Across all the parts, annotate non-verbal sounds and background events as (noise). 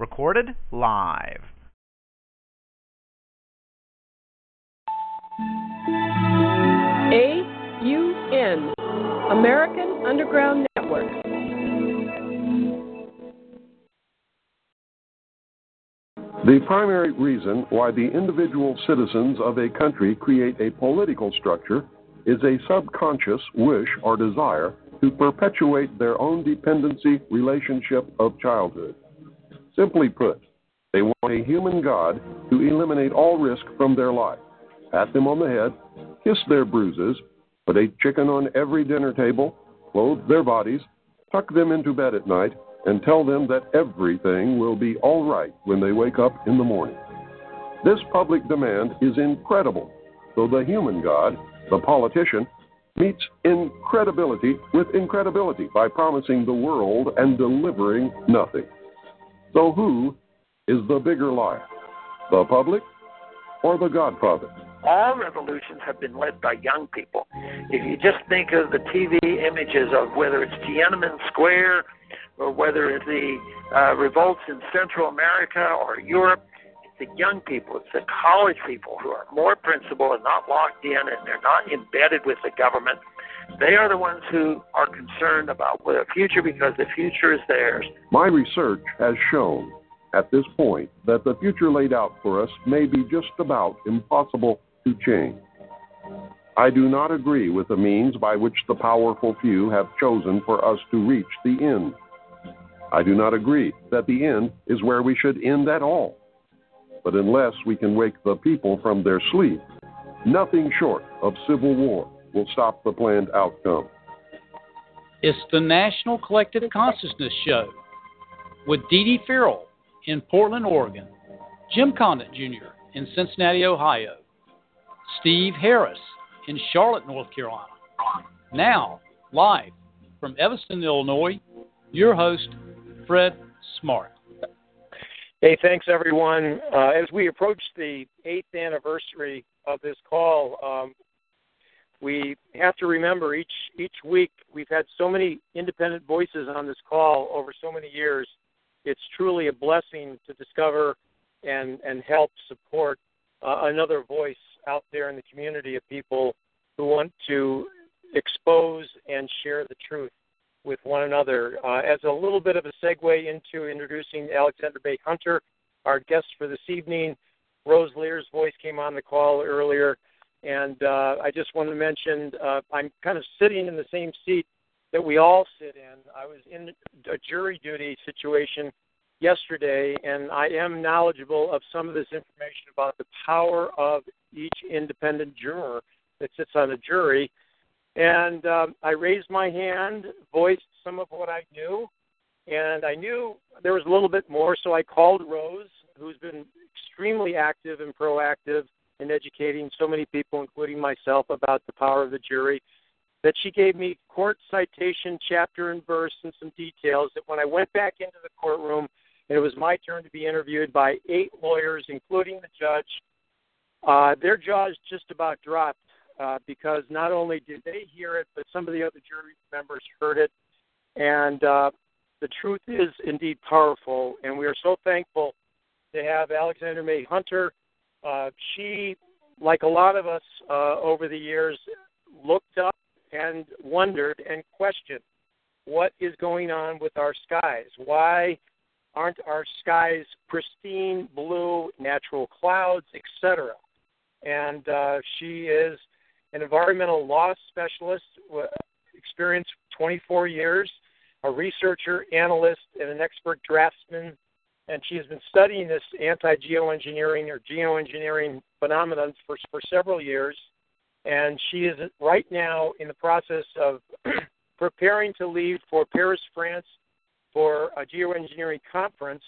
Recorded live. AUN, American Underground Network. The primary reason why the individual citizens of a country create a political structure is a subconscious wish or desire to perpetuate their own dependency relationship of childhood. Simply put, they want a human God to eliminate all risk from their life, pat them on the head, kiss their bruises, put a chicken on every dinner table, clothe their bodies, tuck them into bed at night, and tell them that everything will be all right when they wake up in the morning. This public demand is incredible, so the human God, the politician, meets incredibility with incredibility by promising the world and delivering nothing. So, who is the bigger liar, the public or the Godfather? all revolutions have been led by young people. If you just think of the TV images of whether it's Tiananmen Square or whether it's the uh, revolts in Central America or Europe, it's the young people, it's the college people who are more principled and not locked in and they're not embedded with the government. They are the ones who are concerned about the future because the future is theirs. My research has shown at this point that the future laid out for us may be just about impossible to change. I do not agree with the means by which the powerful few have chosen for us to reach the end. I do not agree that the end is where we should end at all. But unless we can wake the people from their sleep, nothing short of civil war will stop the planned outcome. It's the National Collective Consciousness Show with Dee Dee Farrell in Portland, Oregon, Jim Condit Jr. in Cincinnati, Ohio, Steve Harris in Charlotte, North Carolina. Now, live from Evanston, Illinois, your host, Fred Smart. Hey, thanks everyone. Uh, as we approach the eighth anniversary of this call, um, we have to remember each each week we've had so many independent voices on this call over so many years. It's truly a blessing to discover and and help support uh, another voice out there in the community of people who want to expose and share the truth with one another. Uh, as a little bit of a segue into introducing Alexander May Hunter, our guest for this evening, Rose Lear's voice came on the call earlier, and uh, I just want to mention uh, I'm kind of sitting in the same seat that we all sit in. I was in a jury duty situation yesterday, and I am knowledgeable of some of this information about the power of each independent juror that sits on a jury. And um, I raised my hand, voiced some of what I knew, and I knew there was a little bit more, so I called Rose, who's been extremely active and proactive in educating so many people, including myself, about the power of the jury. That she gave me court citation, chapter and verse, and some details. That when I went back into the courtroom, and it was my turn to be interviewed by eight lawyers, including the judge, uh, their jaws just about dropped uh, because not only did they hear it, but some of the other jury members heard it. And uh, the truth is indeed powerful, and we are so thankful to have Alexander May Hunter. Uh, she, like a lot of us uh, over the years, looked up and wondered and questioned what is going on with our skies. Why aren't our skies pristine blue, natural clouds, etc.? And uh, she is an environmental law specialist, experienced 24 years, a researcher, analyst, and an expert draftsman. And she has been studying this anti geoengineering or geoengineering phenomenon for, for several years. And she is right now in the process of (clears throat) preparing to leave for Paris, France for a geoengineering conference,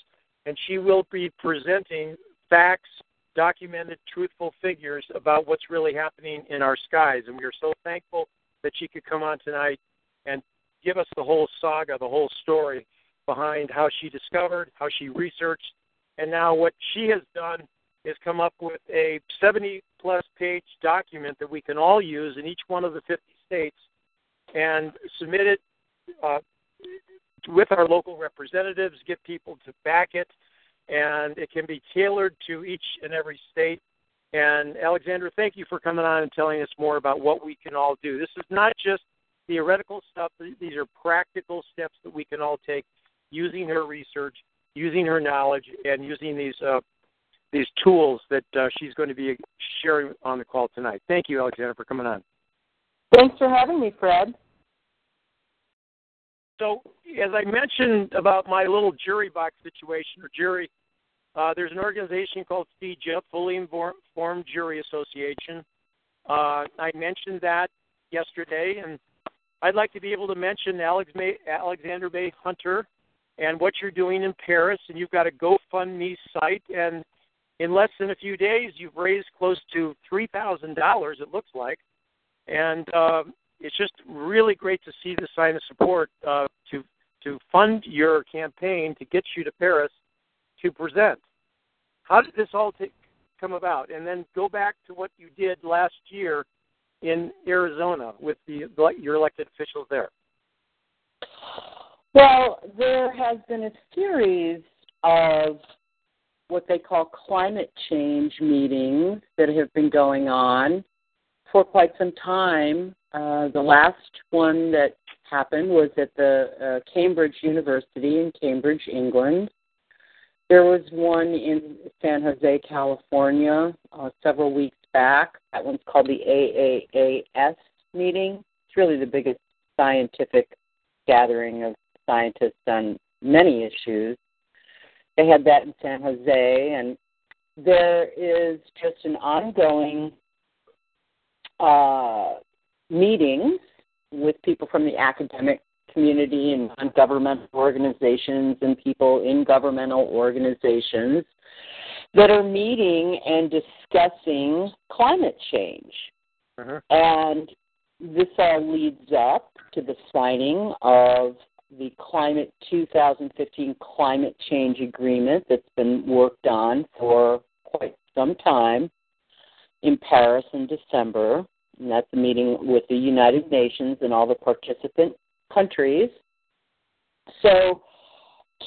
and she will be presenting facts, documented, truthful figures about what's really happening in our skies. And we are so thankful that she could come on tonight and give us the whole saga, the whole story behind how she discovered, how she researched, and now what she has done is come up with a 70 plus page document that we can all use in each one of the 50 states and submit it uh, with our local representatives, get people to back it, and it can be tailored to each and every state. And Alexandra, thank you for coming on and telling us more about what we can all do. This is not just theoretical stuff, these are practical steps that we can all take using her research, using her knowledge, and using these uh, these tools that uh, she's going to be sharing on the call tonight. Thank you, Alexandra, for coming on. Thanks for having me, Fred. So, as I mentioned about my little jury box situation or jury, uh, there's an organization called FIJA, Fully Informed Jury Association. Uh, I mentioned that yesterday, and I'd like to be able to mention Alex May, Alexander May Hunter and what you're doing in Paris. And you've got a GoFundMe site, and in less than a few days, you've raised close to three thousand dollars. It looks like, and uh, it's just really great to see the sign of support uh, to to fund your campaign to get you to Paris to present. How did this all take, come about? And then go back to what you did last year in Arizona with the your elected officials there. Well, there has been a series of what they call climate change meetings that have been going on for quite some time. Uh, the last one that happened was at the uh, Cambridge University in Cambridge, England. There was one in San Jose, California, uh, several weeks back. That one's called the AAAS meeting. It's really the biggest scientific gathering of scientists on many issues. They had that in San Jose, and there is just an ongoing uh, meetings with people from the academic community and non-governmental organizations and people in governmental organizations that are meeting and discussing climate change. Uh-huh. And this all leads up to the signing of the Climate 2015 Climate Change Agreement that's been worked on for quite some time in Paris in December. And that's a meeting with the United Nations and all the participant countries. So,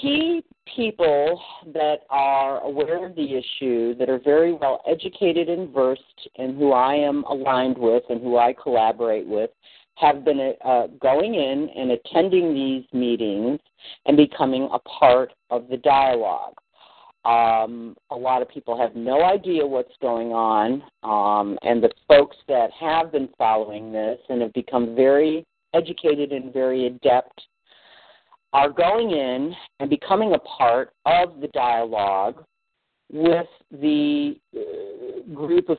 key people that are aware of the issue, that are very well educated and versed, and who I am aligned with and who I collaborate with, have been uh, going in and attending these meetings and becoming a part of the dialogue. Um, a lot of people have no idea what's going on, um, and the folks that have been following this and have become very educated and very adept are going in and becoming a part of the dialogue with the uh, group of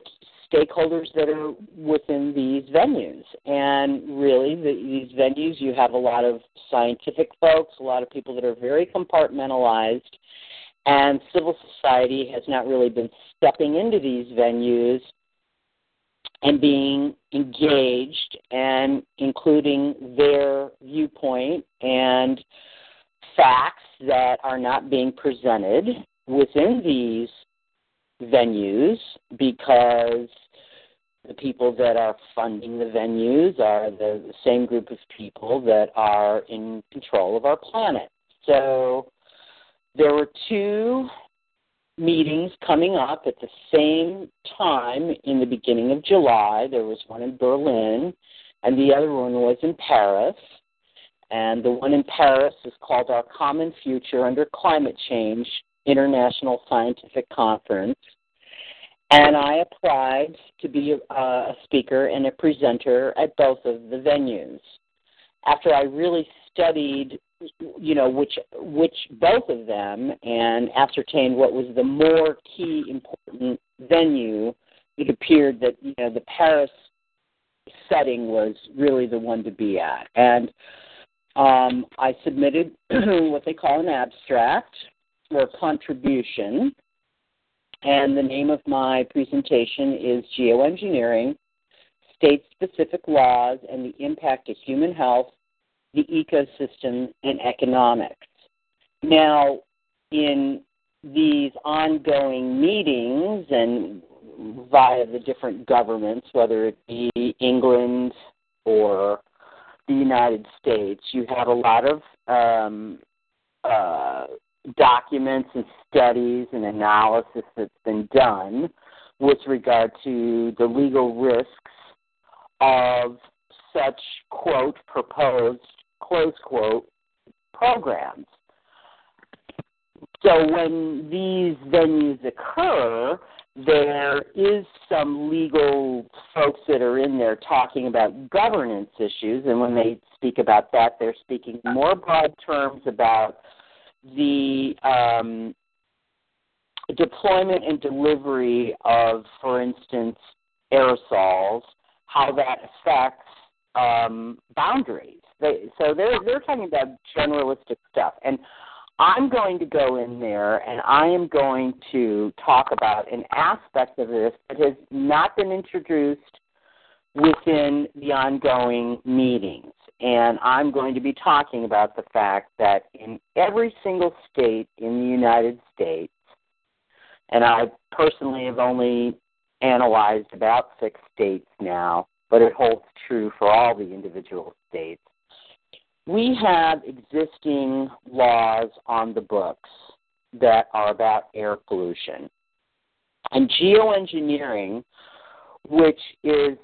stakeholders that are within these venues. And really, the, these venues, you have a lot of scientific folks, a lot of people that are very compartmentalized, and civil society has not really been stepping into these venues and being engaged and including their viewpoint and facts that are not being presented within these venues because the people that are funding the venues are the, same group of people that are in control of our planet. So there were two meetings coming up at the same time in the beginning of July. There was one in Berlin, and the other one was in Paris. And the one in Paris is called Our Common Future Under Climate Change International Scientific Conference. And I applied to be a, a speaker and a presenter at both of the venues. After I really studied you know which which both of them and ascertained what was the more key important venue it appeared that you know the paris setting was really the one to be at. And um, I submitted (clears throat) what they call an abstract or contribution. And the name of my presentation is Geoengineering State Specific Laws and the Impact of Human Health, the Ecosystem, and Economics. Now, in these ongoing meetings and via the different governments, whether it be England or the United States, you have a lot of um, uh, documents and studies and analysis that's been done with regard to the legal risks of such, quote, proposed, close quote, programs. So when these venues occur, there is some legal folks that are in there talking about governance issues, and when they speak about that, they're speaking more broad terms about the um, deployment and delivery of, for instance, aerosols, how that affects um, boundaries. They, so they're they're talking about generalistic stuff, and I'm going to go in there and I am going to talk about an aspect of this that has not been introduced within the ongoing meetings. And I'm going to be talking about the fact that in every single state in the United States, and I personally have only analyzed about six states now, but it holds true for all the individual states we have existing laws on the books that are about air pollution. And geoengineering, which is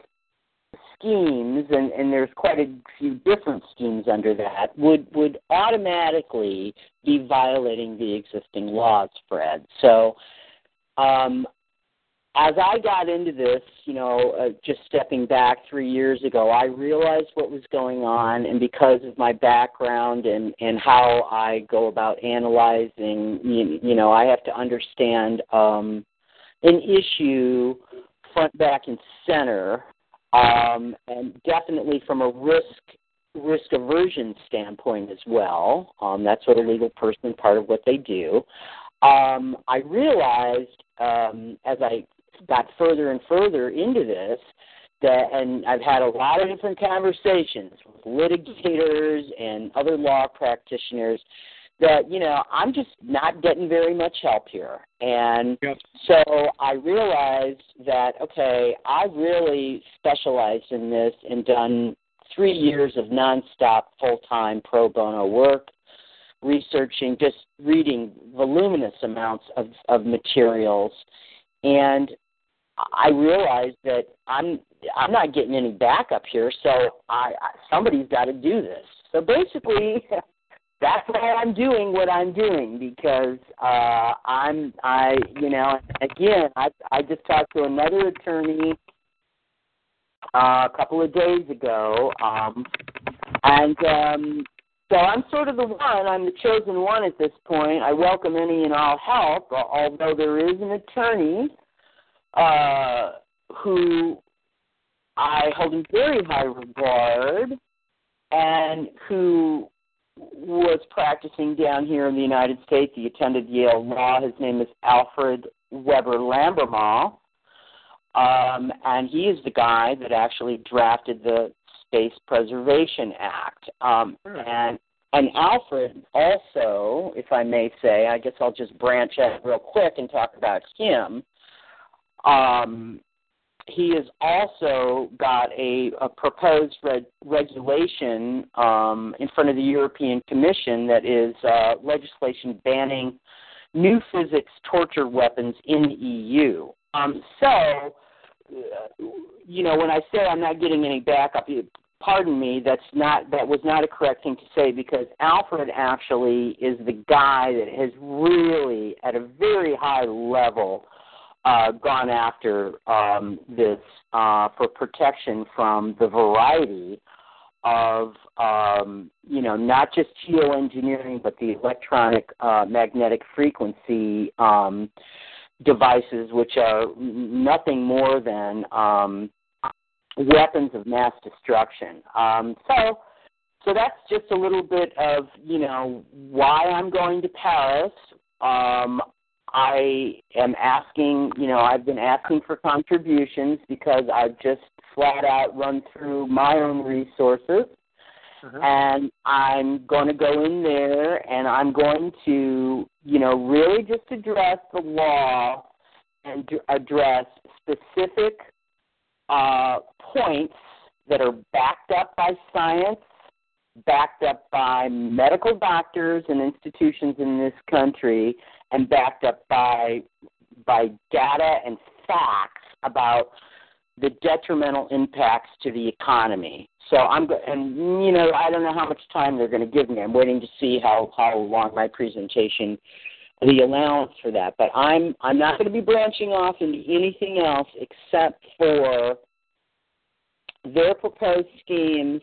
schemes, and, and there's quite a few different schemes under that, would, would automatically be violating the existing laws, Fred. So um, as I got into this, you know, uh, just stepping back three years ago, I realized what was going on, and because of my background and and how I go about analyzing, you, you know, I have to understand um, an issue front, back, and center, um, and definitely from a risk risk aversion standpoint as well. Um, that's what a legal person part of what they do. Um, I realized um, as I got further and further into this, that, and I've had a lot of different conversations with litigators and other law practitioners that you know I'm just not getting very much help here, and yep. so I realized that okay, I really specialized in this and done three years of nonstop full-time pro bono work, researching, just reading voluminous amounts of, of materials, and I realized that I'm I'm not getting any backup here, so I, I somebody's got to do this. So basically, (laughs) that's why I'm doing what I'm doing because uh, I'm I you know again I I just talked to another attorney uh, a couple of days ago, um, and um, so I'm sort of the one. I'm the chosen one at this point. I welcome any and all help, although there is an attorney uh, who I hold in very high regard and who was practicing down here in the United States. He attended Yale Law. His name is Alfred Webre Lambremont. Um, and he is the guy that actually drafted the Space Preservation Act. Um, hmm. and and Alfred also, if I may say, I guess I'll just branch out real quick and talk about him. Um, he has also got a, a proposed reg- regulation um, in front of the European Commission that is uh, legislation banning new physics torture weapons in the EU. Um, so, you know, when I say I'm not getting any backup, pardon me, that's not that was not a correct thing to say because Alfred actually is the guy that has really, at a very high level, uh, gone after um, this uh, for protection from the variety of um, you know not just geoengineering but the electronic uh, magnetic frequency um, devices which are nothing more than um, weapons of mass destruction. Um, so, so that's just a little bit of you know why I'm going to Paris. Um, I am asking, you know, I've been asking for contributions because I've just flat out run through my own resources. Mm-hmm. And I'm going to go in there and I'm going to, you know, really just address the law and d- address specific uh, points that are backed up by science, backed up by medical doctors and institutions in this country, and backed up by by data and facts about the detrimental impacts to the economy. So I'm go- and you know I don't know how much time they're going to give me. I'm waiting to see how how long my presentation the allowance for that. But I'm I'm not going to be branching off into anything else except for their proposed schemes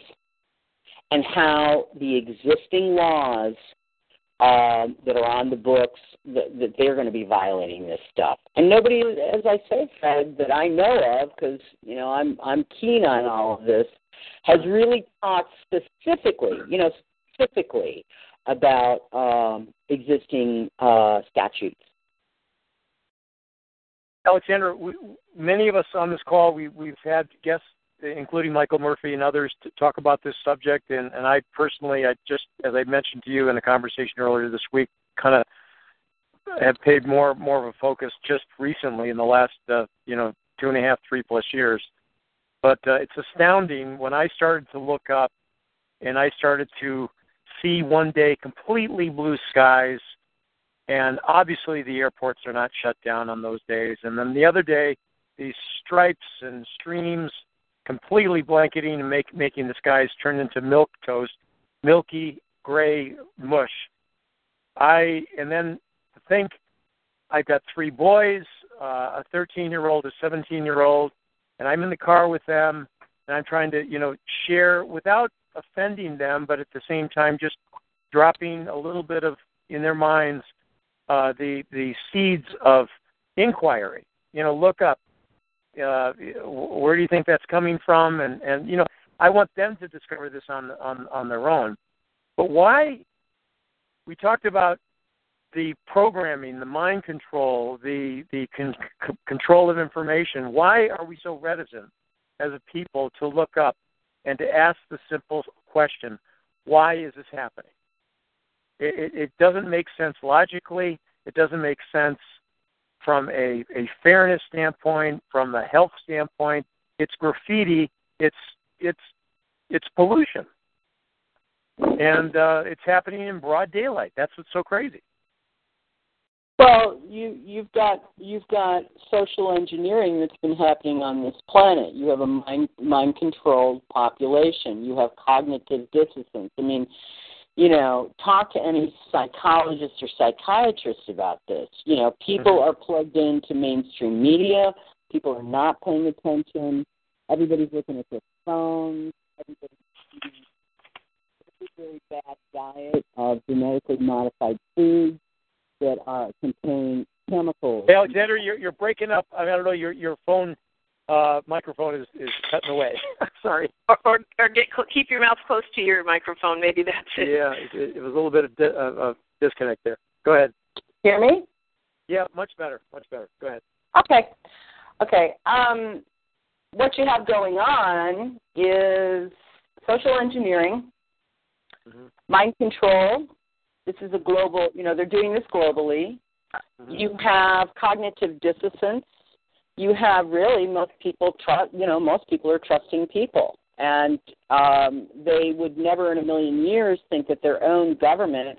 and how the existing laws um, that are on the books that, that they're going to be violating this stuff. And nobody, as I say, Fred, that I know of, because you know I'm I'm keen on all of this, has really talked specifically, you know, specifically about um, existing uh, statutes. Alexander, we, many of us on this call, we, we've had guests, including Michael Murphy and others, to talk about this subject. And, and I personally, I just, as I mentioned to you in a conversation earlier this week, kind of have paid more more of a focus just recently in the last, uh, you know, two and a half, three plus years. But uh, it's astounding when I started to look up and I started to see one day completely blue skies and obviously the airports are not shut down on those days. And then the other day, these stripes and streams completely blanketing and make, making the skies turn into milk toast, milky gray mush. I and then to think I've got three boys, uh, a 13 year old, a 17 year old, and I'm in the car with them, and I'm trying to you know share without offending them, but at the same time just dropping a little bit of in their minds uh, the the seeds of inquiry. You know, look up. Uh, where do you think that's coming from? And and you know, I want them to discover this on on on their own. But why? We talked about the programming, the mind control, the the con- c- control of information. Why are we so reticent as a people to look up and to ask the simple question, why is this happening? It, it, doesn't make sense logically. It doesn't make sense from a, a fairness standpoint, from a health standpoint. It's graffiti. It's it's it's pollution, and uh, it's happening in broad daylight. That's what's so crazy. Well, you you've got you've got social engineering that's been happening on this planet. You have a mind mind controlled population. You have cognitive dissonance. I mean, you know, talk to any psychologist or psychiatrist about this. You know, people Mm-hmm. are plugged into mainstream media. People are not paying attention. Everybody's looking at their phones. Everybody's eating a very bad diet of genetically modified foods that are contain chemicals. Hey, Alexander, you're you're breaking up. I, mean, I don't know. Your your phone uh, microphone is is cutting away. (laughs) Sorry. Or, or, or get, keep your mouth close to your microphone. Maybe that's it. Yeah, it, it was a little bit of, di- of, of disconnect there. Go ahead. Hear me? Yeah, much better. Much better. Go ahead. Okay. Okay. Um, what you have going on is social engineering, Mm-hmm. mind control. This is a global, you know, they're doing this globally. Mm-hmm. You have cognitive dissonance. You have really most people trust, you know, most people are trusting people. And um, they would never in a million years think that their own government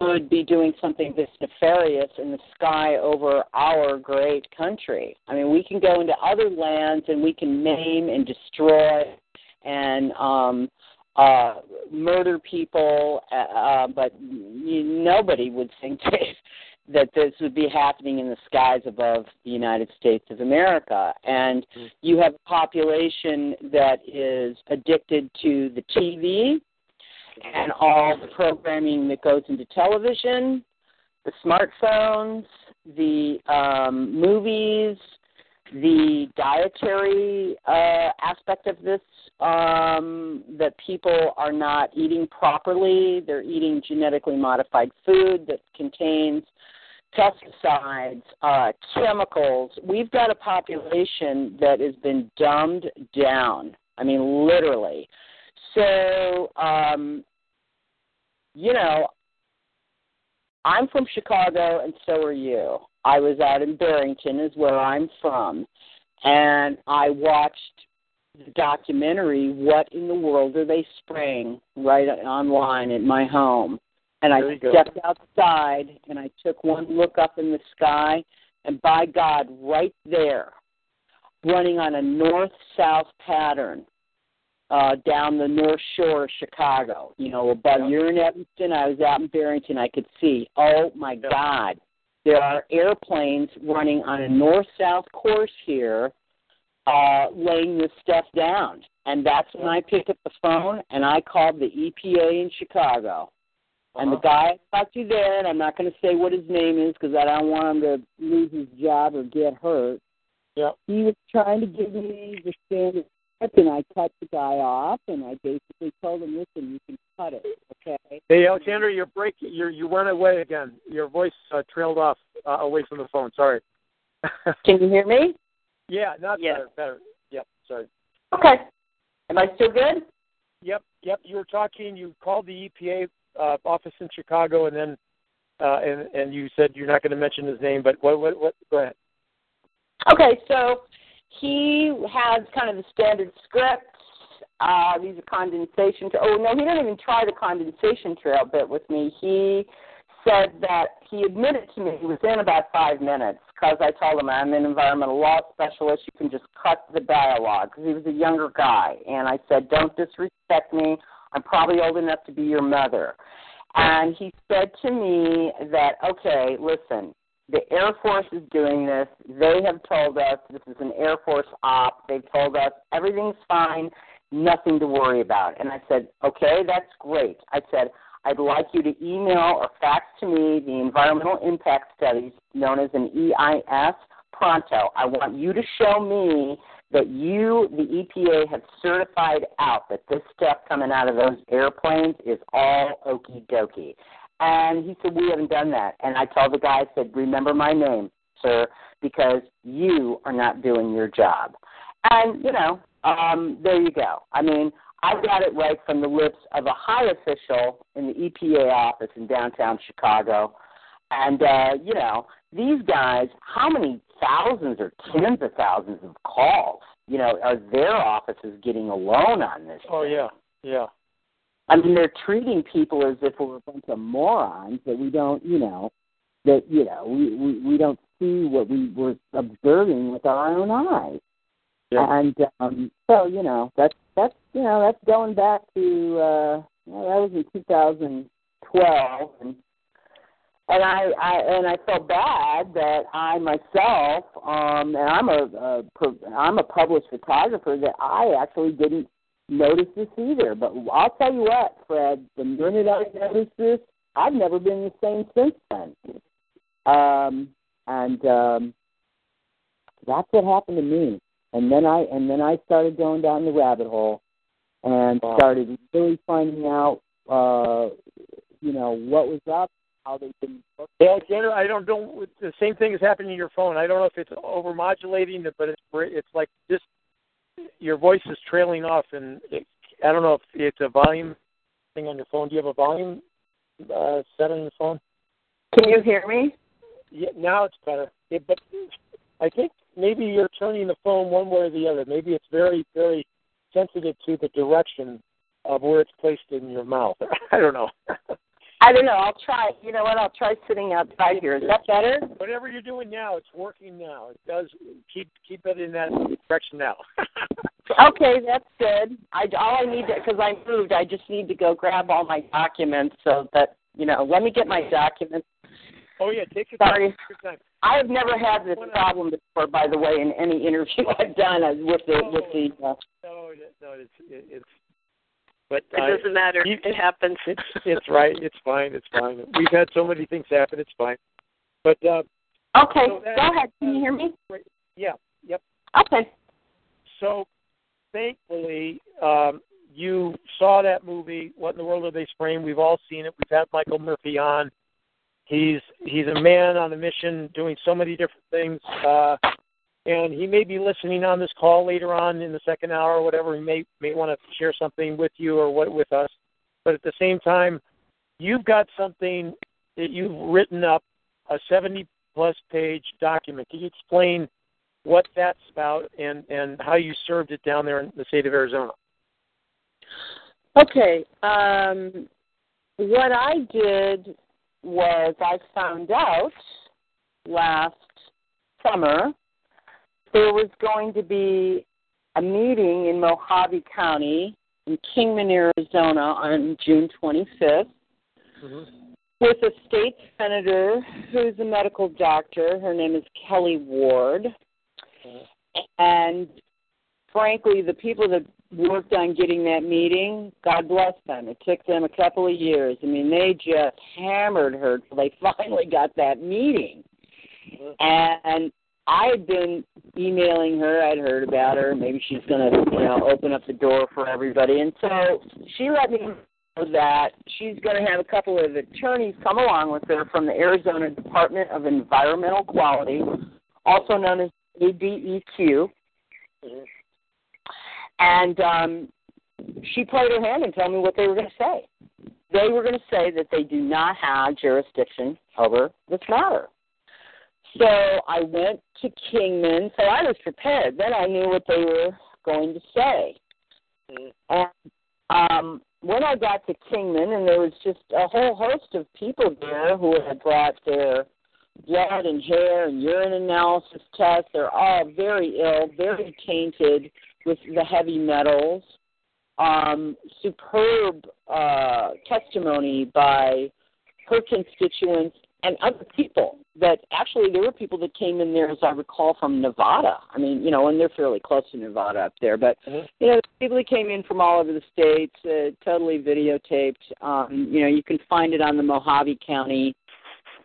would be doing something this nefarious in the sky over our great country. I mean, we can go into other lands and we can maim and destroy and um, uh, murder people, uh, but you, nobody would think (laughs) that, that this would be happening in the skies above the United States of America. And you have a population that is addicted to the TV and all the programming that goes into television, the smartphones, the um, movies, the dietary uh, aspect of this um, that people are not eating properly. They're eating genetically modified food that contains pesticides, uh, chemicals. We've got a population that has been dumbed down. I mean, literally. So, um, you know, I'm from Chicago, and so are you. I was out in Barrington, is where I'm from, and I watched the documentary "What in the World Are They Spraying?" right online at my home, and I stepped outside and I took one look up in the sky, and by God, right there, running on a north-south pattern, uh, down the north shore of Chicago. You know, above you're in Evanston, I was out in Barrington, I could see. Oh my God. There are airplanes running on a north south course here, uh, laying this stuff down. And that's when I picked up the phone and I called the EPA in Chicago. And the guy I talked to there, and I'm not going to say what his name is because I don't want him to lose his job or get hurt. Yeah. He was trying to give me the standard and I cut the guy off, and I basically told him, "Listen, you can cut it, okay?" Hey, Alexander, you're breaking. You you went away again. Your voice uh, trailed off uh, away from the phone. Sorry. (laughs) Can you hear me? Yeah, not Yeah. better. Better. Yep. Sorry. Okay. Am I still good? Yep. Yep. You were talking. You called the EPA uh, office in Chicago, and then uh, and and you said you're not going to mention his name, but what what what? Go ahead. Okay, so he has kind of the standard scripts. Uh, these are condensation. Tra- oh no, he didn't even try the condensation trail bit with me. He said that he admitted to me within about five minutes because I told him I'm an environmental law specialist. You can just cut the dialogue because he was a younger guy, and I said, "Don't disrespect me. I'm probably old enough to be your mother." And he said to me that, "Okay, listen, the Air Force is doing this. They have told us this is an Air Force op. They've told us everything's fine, nothing to worry about. And I said, okay, that's great. I said, I'd like you to email or fax to me the environmental impact studies known as an EIS pronto. I want you to show me that you, the EPA, have certified out that this stuff coming out of those airplanes is all okie dokie. And he said, We haven't done that. And I told the guy, I said, Remember my name, sir, because you are not doing your job. And, you know, um, there you go. I mean, I got it right from the lips of a high official in the EPA office in downtown Chicago. And, uh, you know, these guys, how many thousands or tens of thousands of calls, you know, are their offices getting a loan on this? Oh yeah, yeah. I mean, they're treating people as if we're a bunch of morons that we don't, you know, that you know we we, we don't see what we were observing with our own eyes. Yeah. And um, so, you know, that's that's you know that's going back to uh, well, that was in 2012, and and I, I and I felt bad that I myself, um, and I'm a, a I'm a published photographer that I actually didn't notice this either. But I'll tell you what, Fred, the minute I noticed this, I've never been the same since then. Um, and um, that's what happened to me. And then I and then I started going down the rabbit hole and Wow. started really finding out, uh, you know, what was up, how they didn't. Hey, I don't know. The same thing is happening to your phone. I don't know if it's overmodulating, but it's it's like just your voice is trailing off, and it, I don't know if it's a volume thing on your phone. Do you have a volume uh, set on your phone? Can you hear me? Yeah, now it's better. It, but I think maybe you're turning the phone one way or the other. Maybe it's very, very sensitive to the direction of where it's placed in your mouth. (laughs) I don't know. (laughs) I don't know. I'll try. You know what? I'll try sitting outside here. Is that better? Whatever you're doing now, it's working now. It does keep keep it in that direction now. (laughs) Okay, that's good. I all I need to because I moved. I just need to go grab all my documents so that you know. Let me get my documents. oh yeah, take your Sorry. time. Take your time. I have never had this problem before, by the way, in any interview (laughs) I've done uh, with the with the. Uh, No, no, it's it, it's. But It I- doesn't matter. you- It happens. (laughs) It's it's right. It's fine. It's fine. We've had so many things happen. It's fine. But uh, okay, So that- go ahead. Can you hear me? yeah, Yep. Okay. So, thankfully, um, you saw that movie. What in the world are they spraying? We've all seen it. We've had Michael Murphy on. He's he's a man on a mission, doing so many different things. Uh, and he may be listening on this call later on in the second hour or whatever. He may may want to share something with you or what with us. But at the same time, you've got something that you've written up, a 70 plus page document. Can you explain what that's about and and how you served it down there in the state of Arizona? Okay. Um, what I did was I found out last summer there was going to be a meeting in Mohave County in Kingman, Arizona on June 25th Mm-hmm. with a state senator who's a medical doctor. Her name is Kelli Ward. And frankly, the people that worked on getting that meeting, God bless them. It took them a couple of years. I mean, they just hammered her till they (laughs) finally got that meeting. And I had been emailing her. I'd heard about her. Maybe she's going to, you know, open up the door for everybody. And so she let me know that she's going to have a couple of attorneys come along with her from the Arizona Department of Environmental Quality, also known as ADEQ. And um, she played her hand and told me what they were going to say. They were going to say that they do not have jurisdiction over this matter. So I went to Kingman, so I was prepared. Then I knew what they were going to say. And um, when I got to Kingman, and there was just a whole host of people there who had brought their blood and hair and urine analysis tests. They're all very ill, very tainted with the heavy metals. Um, superb uh, testimony by her constituents and other people that actually there were people that came in there as I recall from Nevada. I mean, you know, and they're fairly close to Nevada up there, but you know, people that came in from all over the states, uh, totally videotaped. Um, you know, you can find it on the Mohave County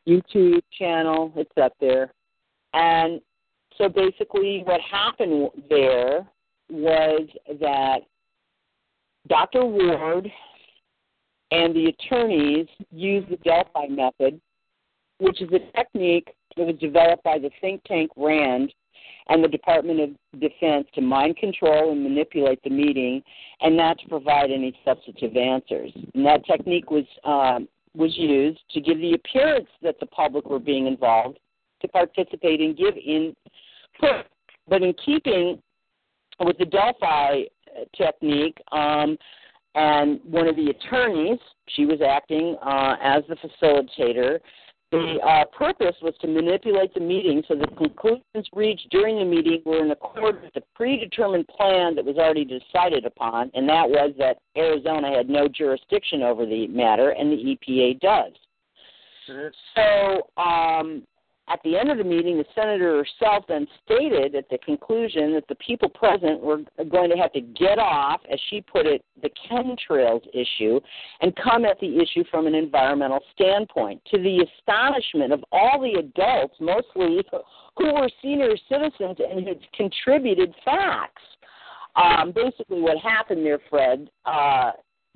YouTube channel. It's up there. And so basically what happened there was that Dr. Ward and the attorneys used the Delphi method which is a technique that was developed by the think tank RAND and the Department of Defense to mind control and manipulate the meeting and not to provide any substantive answers. And that technique was um, was used to give the appearance that the public were being involved to participate and give input. But in keeping with the Delphi technique, um, and one of the attorneys, she was acting uh, as the facilitator, the uh, purpose was to manipulate the meeting so the conclusions reached during the meeting were in accord with the predetermined plan that was already decided upon, and that was that Arizona had no jurisdiction over the matter, and the EPA does. So, um, at the end of the meeting, the senator herself then stated at the conclusion that the people present were going to have to get off, as she put it, the chemtrails issue and come at the issue from an environmental standpoint. To the astonishment of all the adults, mostly who were senior citizens and had contributed facts. Um, basically, what happened there, Fred, uh,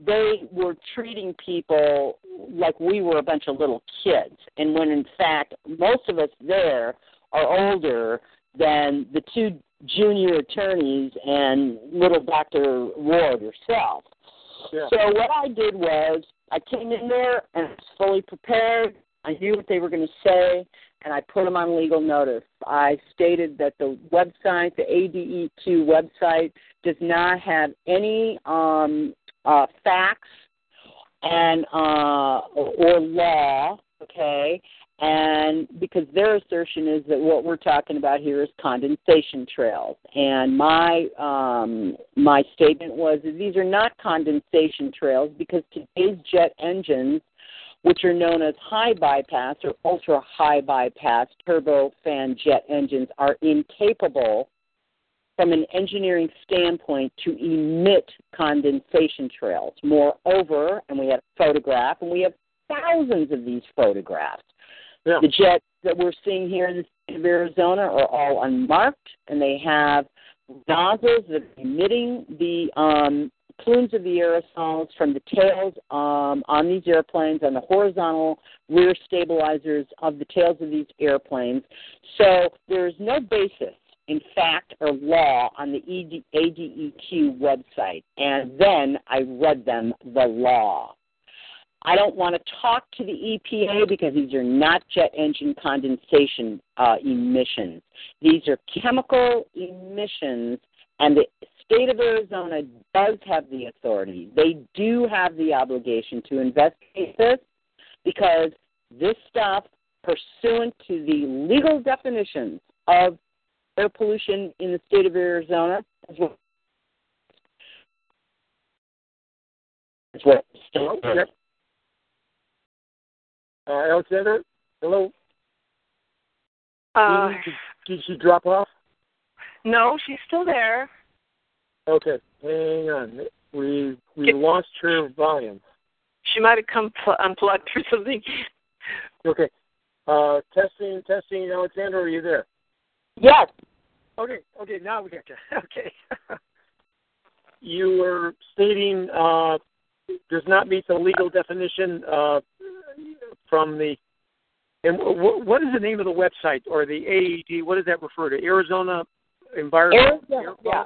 they were treating people like we were a bunch of little kids, and when in fact most of us there are older than the two junior attorneys and little Dr. Ward herself. Yeah. So what I did was I came in there and I was fully prepared. I knew what they were going to say, and I put them on legal notice. I stated that the website, the ADEQ website, does not have any um, uh, facts and uh, or law, okay, and because their assertion is that what we're talking about here is condensation trails, and my um, my statement was that these are not condensation trails because today's jet engines, which are known as high bypass or ultra high bypass turbofan jet engines, are incapable from an engineering standpoint to emit condensation trails. Moreover, and we have a photograph, and we have thousands of these photographs. Yeah. The jets that we're seeing here in the state of Arizona are all unmarked, and they have nozzles that are emitting the um, plumes of the aerosols from the tails um, on these airplanes, on the horizontal rear stabilizers of the tails of these airplanes. So there is no basis in fact or law on the ADEQ website. And then I read them the law. I don't want to talk to the EPA because these are not jet engine condensation uh, emissions. These are chemical emissions, and the state of Arizona does have the authority. They do have the obligation to investigate this because this stuff, pursuant to the legal definitions of air pollution in the state of Arizona, is what, is what still Uh, Alexander, hello. Uh, did, did she drop off? no, she's still there. Okay, hang on. We we Get- lost her volume. She might have come pl- unplugged or something. Okay. Uh, testing, testing. Alexander, are you there? Yes. Okay, okay. Now we got you. (laughs) Okay. (laughs) you were stating uh, does not meet the legal definition uh, from the. And w- what is the name of the website or the AED? What does that refer to? Arizona Environmental. Arizona, yeah.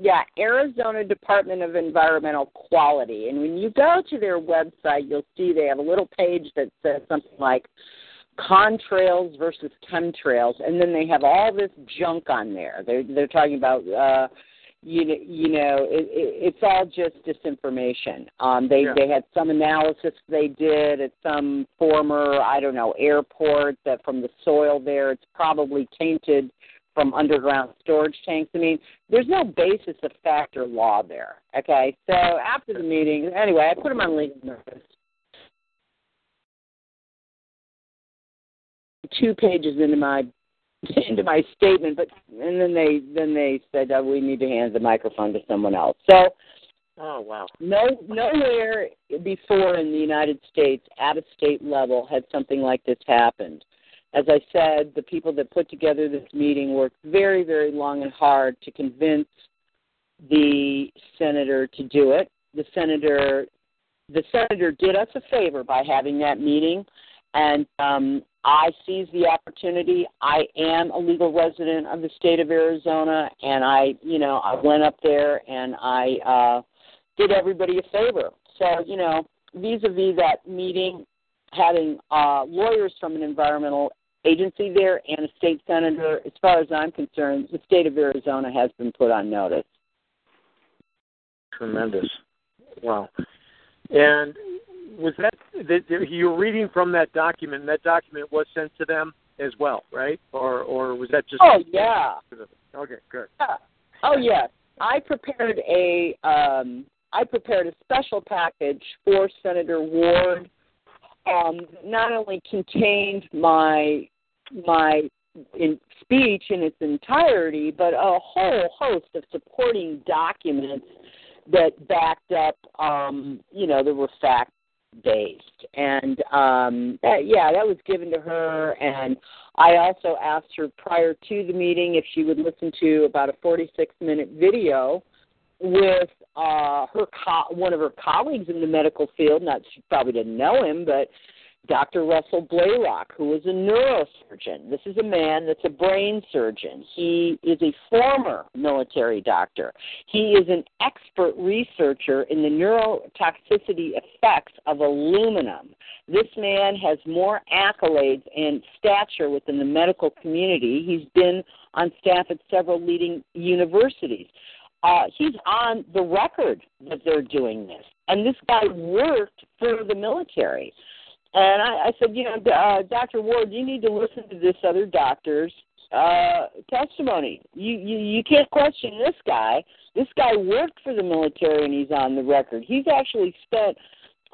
Yeah, Arizona Department of Environmental Quality. And when you go to their website, you'll see they have a little page that says something like contrails versus chemtrails, and then they have all this junk on there. They're they're talking about uh, you know you know it, it, it's all just disinformation. Um, they Yeah. they had some analysis they did at some former I don't know airport that from the soil there it's probably tainted from underground storage tanks. I mean, there's no basis of fact or law there. Okay, so after the meeting, anyway, I put them on legal notice. Two pages into my into my statement, but and then they then they said oh, we need to hand the microphone to someone else. So Oh wow. no nowhere before in the United States at a state level had something like this happened. As I said, the people that put together this meeting worked very, very long and hard to convince the senator to do it. The senator the senator did us a favor by having that meeting and um I seized the opportunity. I am a legal resident of the state of Arizona and I, you know, I went up there and I uh did everybody a favor. So, you know, vis-a-vis that meeting, having uh, lawyers from an environmental agency there and a state senator, as far as I'm concerned, the state of Arizona has been put on notice. Tremendous. Wow. And was that, that you're reading from that document? And that document was sent to them as well, right? Or or was that just? Oh yeah. Okay, good. Yeah. Oh yes. I prepared a um, I prepared a special package for Senator Ward. Um, that not only contained my my in speech in its entirety, but a whole host of supporting documents that backed up, um, you know, that were fact based. And um, that, yeah, that was given to her. And I also asked her prior to the meeting if she would listen to about a 46 minute video with uh, her co- one of her colleagues in the medical field. Not she probably didn't know him, but Dr. Russell Blaylock, who is a neurosurgeon. This is a man that's a brain surgeon. He is a former military doctor. He is an expert researcher in the neurotoxicity effects of aluminum. This man has more accolades and stature within the medical community. He's been on staff at several leading universities. Uh, he's on the record that they're doing this. And this guy worked for the military. And I, I said, you know, uh, Dr. Ward, you need to listen to this other doctor's uh, testimony. You, you you can't question this guy. This guy worked for the military, and he's on the record. He's actually spent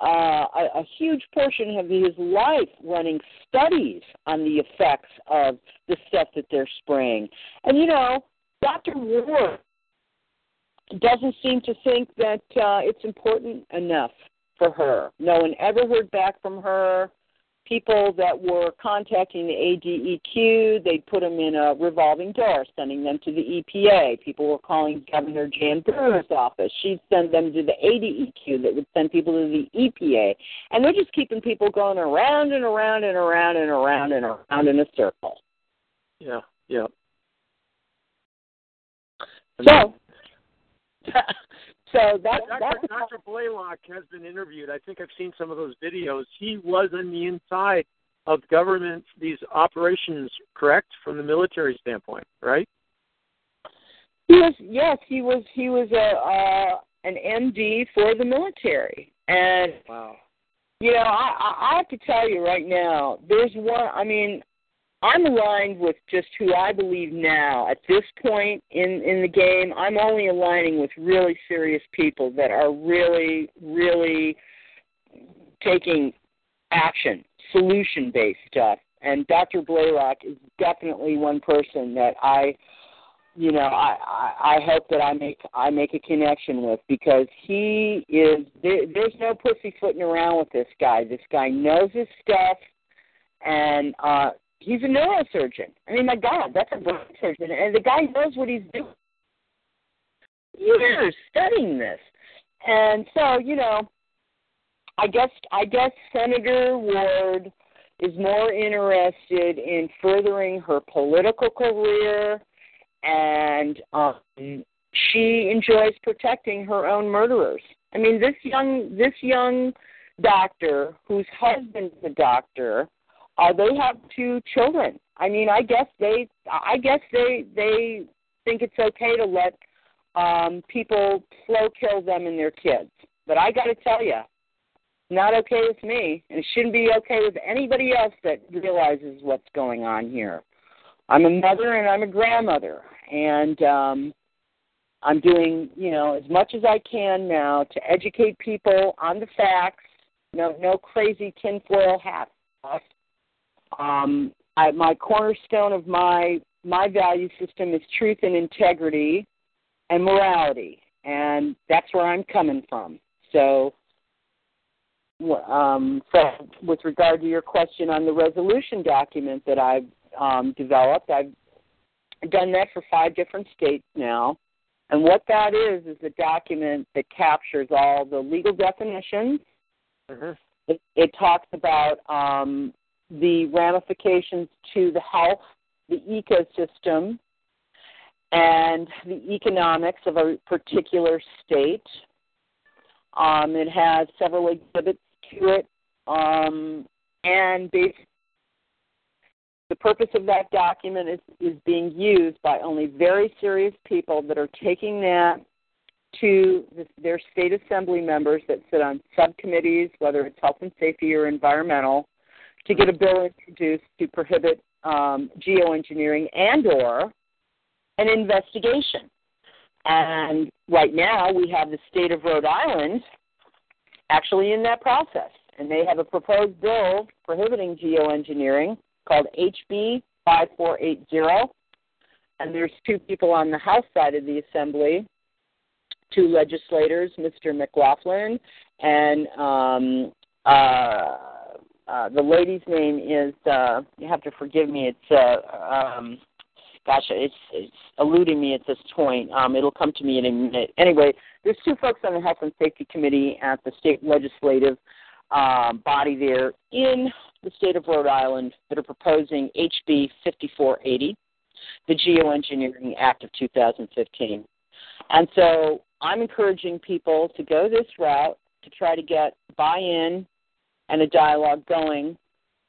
uh, a, a huge portion of his life running studies on the effects of the stuff that they're spraying. And you know, Dr. Ward doesn't seem to think that uh, it's important enough for her. No one ever heard back from her. people that were contacting the ADEQ, they'd put them in a revolving door, sending them to the EPA. People were calling Governor Jan Brewer's office. She'd send them to the ADEQ that would send people to the EPA. And they're just keeping people going around and around and around and around and around in a circle. Yeah, yeah. So, (laughs) so that, Dr. that's Dr. Blaylock has been interviewed. I think I've seen some of those videos. He was on the inside of government these operations, correct, from the military standpoint, right? He was yes, he was he was a uh, an MD for the military, and wow. you know I I have to tell you right now, there's one. I mean, I'm aligned with just who I believe now at this point in in the game. I'm only aligning with really serious people that are really really taking action, solution based stuff. And Dr. Blaylock is definitely one person that I you know I, I I hope that I make I make a connection with because he is there, there's no pussyfooting around with this guy. This guy knows his stuff, and uh he's a neurosurgeon. I mean, my God, that's a brain surgeon, and the guy knows what he's doing. Years studying this, and so you know, I guess I guess Senator Ward is more interested in furthering her political career, and um, she enjoys protecting her own murderers. I mean, this young this young doctor whose husband's a doctor uh, they have two children. I mean, I guess they, I guess they, they think it's okay to let um, people slow kill them and their kids. But I got to tell you, not okay with me, and it shouldn't be okay with anybody else that realizes what's going on here. I'm a mother and I'm a grandmother, and um, I'm doing, you know, as much as I can now to educate people on the facts. No, no crazy tinfoil hat um, I, my cornerstone of my my value system is truth and integrity and morality, and that's where I'm coming from. So, um, so with regard to your question on the resolution document that I've um, developed, I've done that for five different states now. And what that is is a document that captures all the legal definitions. Mm-hmm. It, it talks about um, the ramifications to the health, the ecosystem, and the economics of a particular state. Um, it has several exhibits to it, um, and basically, the purpose of that document is, is being used by only very serious people that are taking that to the, their state assembly members that sit on subcommittees, whether it's health and safety or environmental, to get a bill introduced to prohibit um, geoengineering and or an investigation. And right now we have the state of Rhode Island actually in that process. And they have a proposed bill prohibiting geoengineering called HB 5480. And there's two people on the House side of the Assembly, two legislators, Mr. McLaughlin and um, uh, uh, the lady's name is uh, you have to forgive me. It's uh, um, gosh, it's it's eluding me at this point. Um, it'll come to me in a minute. Anyway, there's two folks on the Health and Safety Committee at the state legislative uh, body there in the state of Rhode Island that are proposing HB 5480, the Geoengineering Act of 2015. And so I'm encouraging people to go this route to try to get buy-in and a dialogue going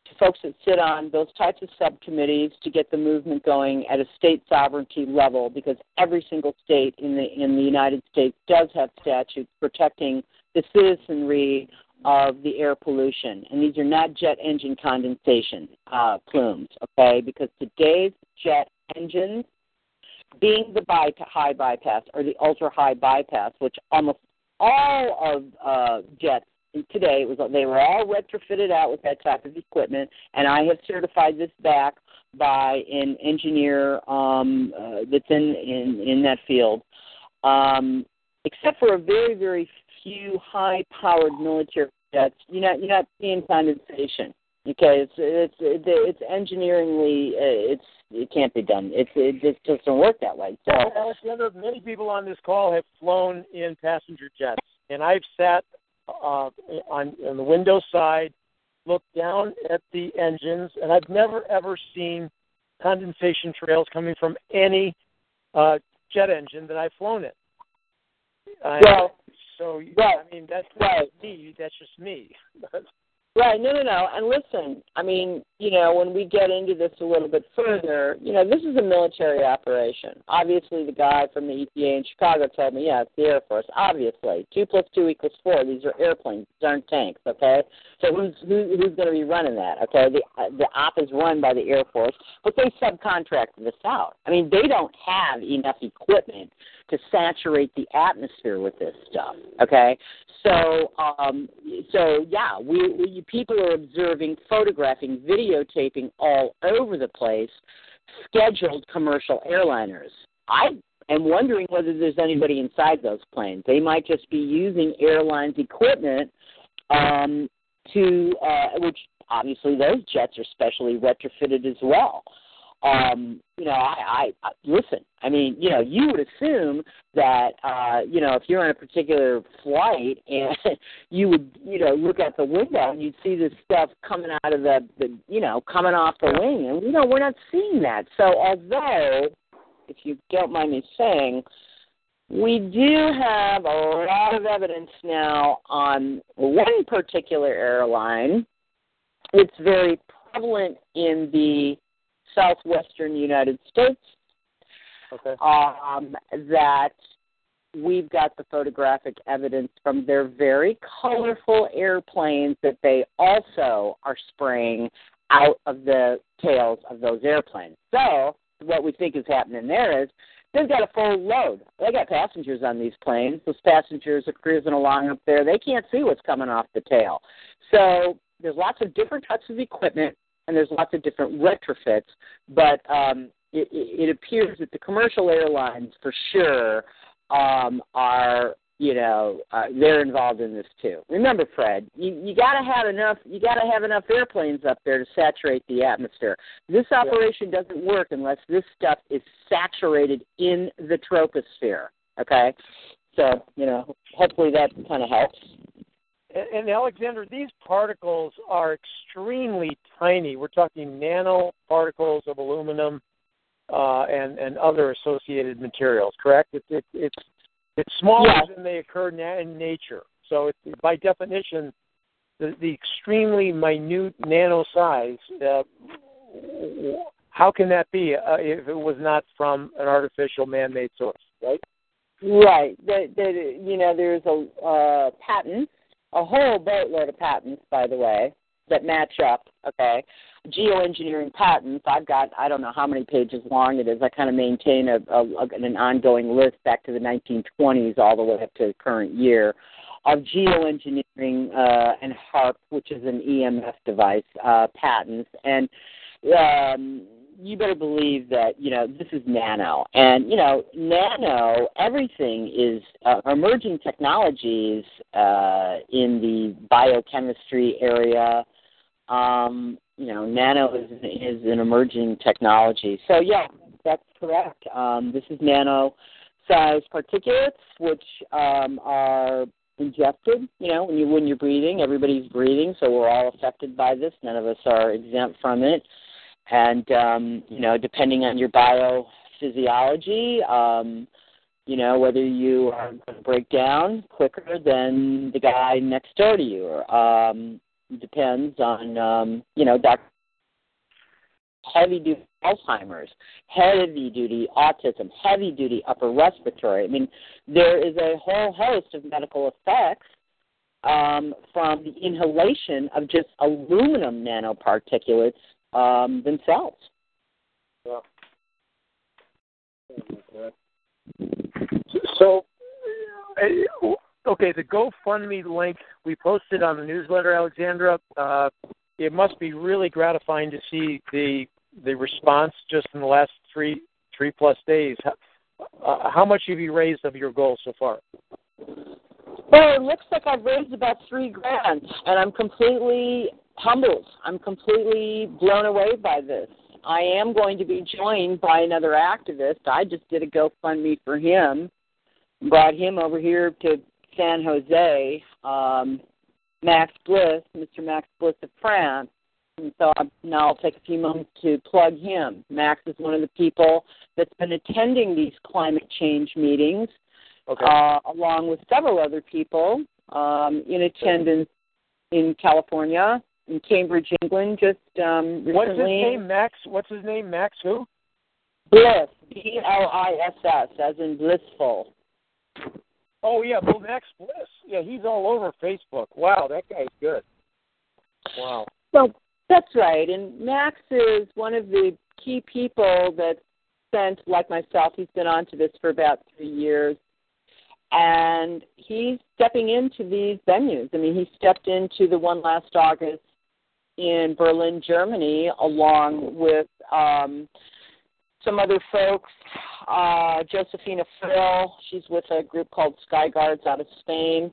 to folks that sit on those types of subcommittees to get the movement going at a state sovereignty level because every single state in the in the United States does have statutes protecting the citizenry of the air pollution. And these are not jet engine condensation uh, plumes okay? Because today's jet engines being the by, high bypass or the ultra high bypass which almost all of uh, jets today. It was they were all retrofitted out with that type of equipment, and I have certified this back by an engineer um, uh, that's in, in in that field. Um, except for a very very few high powered military jets, you're not you're not seeing condensation. Okay, it's it's it's engineeringly uh, it's it can't be done. It's it just doesn't work that way. So, Alexander, many people on this call have flown in passenger jets, and I've sat uh, on on the window side, look down at the engines, and I've never ever seen condensation trails coming from any uh, jet engine that I've flown in. Uh, well, so right, I mean that's right. me. That's just me. (laughs) Right. No, no, no. And listen, I mean, you know, when we get into this a little bit further, you know, this is a military operation. Obviously, the guy from the EPA in Chicago told me, yeah, it's the Air Force. Obviously, two plus two equals four. These are airplanes. These aren't tanks. Okay. So who's who, who's going to be running that? Okay. The the op is run by the Air Force, but they subcontract this out. I mean, they don't have enough equipment to saturate the atmosphere with this stuff. Okay, so um, so yeah, we, we people are observing, photographing, videotaping all over the place scheduled commercial airliners. I am wondering whether there's anybody inside those planes. They might just be using airlines equipment um, to uh, which obviously those jets are specially retrofitted as well um, you know, I, I, I listen. I mean, you know, you would assume that, uh, you know, if you're on a particular flight (laughs) and you would, you know, look out the window and you'd see this stuff coming out of the, the, you know, coming off the wing, and you know, we're not seeing that. So, although, if you don't mind me saying, we do have a lot of evidence now on one particular airline. It's very prevalent in the southwestern United States. Okay. Um, that we've got the photographic evidence from their very colorful airplanes that they also are spraying out of the tails of those airplanes. So, what we think is happening there is they've got a full load. They got passengers on these planes. Those passengers are cruising along up there. They can't see what's coming off the tail. So, there's lots of different types of equipment and there's lots of different retrofits, but um, it, it appears that the commercial airlines, for sure, um, are you know uh, they're involved in this too. Remember, Fred, you, you got to have enough. You got to have enough airplanes up there to saturate the atmosphere. This operation doesn't work unless this stuff is saturated in the troposphere. Okay, so you know, hopefully that kind of helps and Alexander, these particles are extremely tiny. We're talking nanoparticles of aluminum uh, and and other associated materials. Correct? It, it, it's it's smaller than they occur na- in nature. So, it, by definition, the, the extremely minute nano size. Uh, how can that be uh, if it was not from an artificial man-made source? Right. Right. The, the, you know, there's a uh, patent a whole boatload of patents, by the way, that match up. Okay, geoengineering patents. I've got I don't know how many pages long it is. I kind of maintain a, a, an ongoing list back to the 1920s all the way up to the current year of geoengineering uh, and HAARP, which is an EMF device, uh, patents. And um, you better believe that you know this is nano, and you know nano. Everything is uh, emerging technologies uh, in the biochemistry area. Um, you know, nano is is an emerging technology. So yeah, that's correct. Um, this is nano sized particulates, which um, are injected. You know, when you when you're breathing, everybody's breathing, so we're all affected by this. None of us are exempt from it and um, you know, depending on your biophysiology, um, you know, whether you are going to break down quicker than the guy next door to you, or um, depends on um, you know, doctor heavy duty Alzheimer's, heavy duty autism, heavy duty upper respiratory. I mean, there is a whole host of medical effects um, from the inhalation of just aluminum nanoparticulates um, themselves. Yeah. So, uh, okay, the GoFundMe link we posted on the newsletter, Alexandra. Uh, it must be really gratifying to see the the response just in the last three three plus days. Uh, how much have you raised of your goal so far? Well, it looks like I've raised about three grand, and I'm completely humbled. I'm completely blown away by this. I am going to be joined by another activist. I just did a GoFundMe for him, brought him over here to San Jose. Um, Max Bliss, Mr. Max Bliss of France. And so I'm, now I'll take a few moments to plug him. Max is one of the people that's been attending these climate change meetings, okay. uh, along with several other people um, in attendance in California, in Cambridge, England, just um, recently. What's his name, Max? What's his name, Max? Who? Bliss, B L I S S, as in blissful. Oh yeah, Bill Max Bliss. Yeah, he's all over Facebook. Wow, that guy's good. Wow. Well, that's right. And Max is one of the key people that sent, like myself, he's been onto this for about three years. And he's stepping into these venues. I mean, he stepped into the one last August in Berlin, Germany, along with um, some other folks. Uh, Josephina Frill, she's with a group called Sky Guards out of Spain.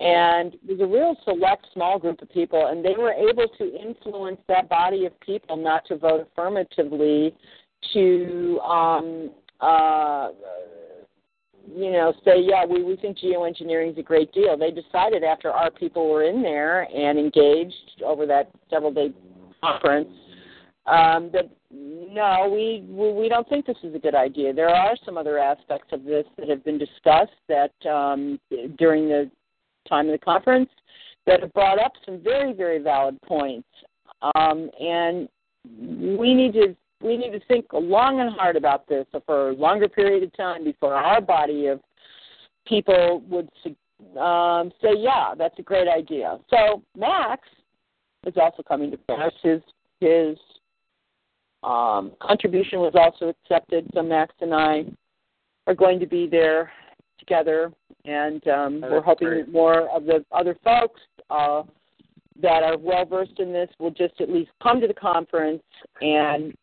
And it was a real select small group of people, and they were able to influence that body of people not to vote affirmatively to um, uh, you know, say, yeah, we, we think geoengineering is a great deal. They decided after our people were in there and engaged over that several day conference um, that no, we, we don't think this is a good idea. There are some other aspects of this that have been discussed that um, during the time of the conference that have brought up some very very valid points, um, and we need to we need to think long and hard about this for a longer period of time before our body of people would um, say, yeah, that's a great idea. So Max is also coming to Paris. His his um, contribution was also accepted. So Max and I are going to be there together, and um, we're hoping great. that more of the other folks uh, that are well versed in this will just at least come to the conference and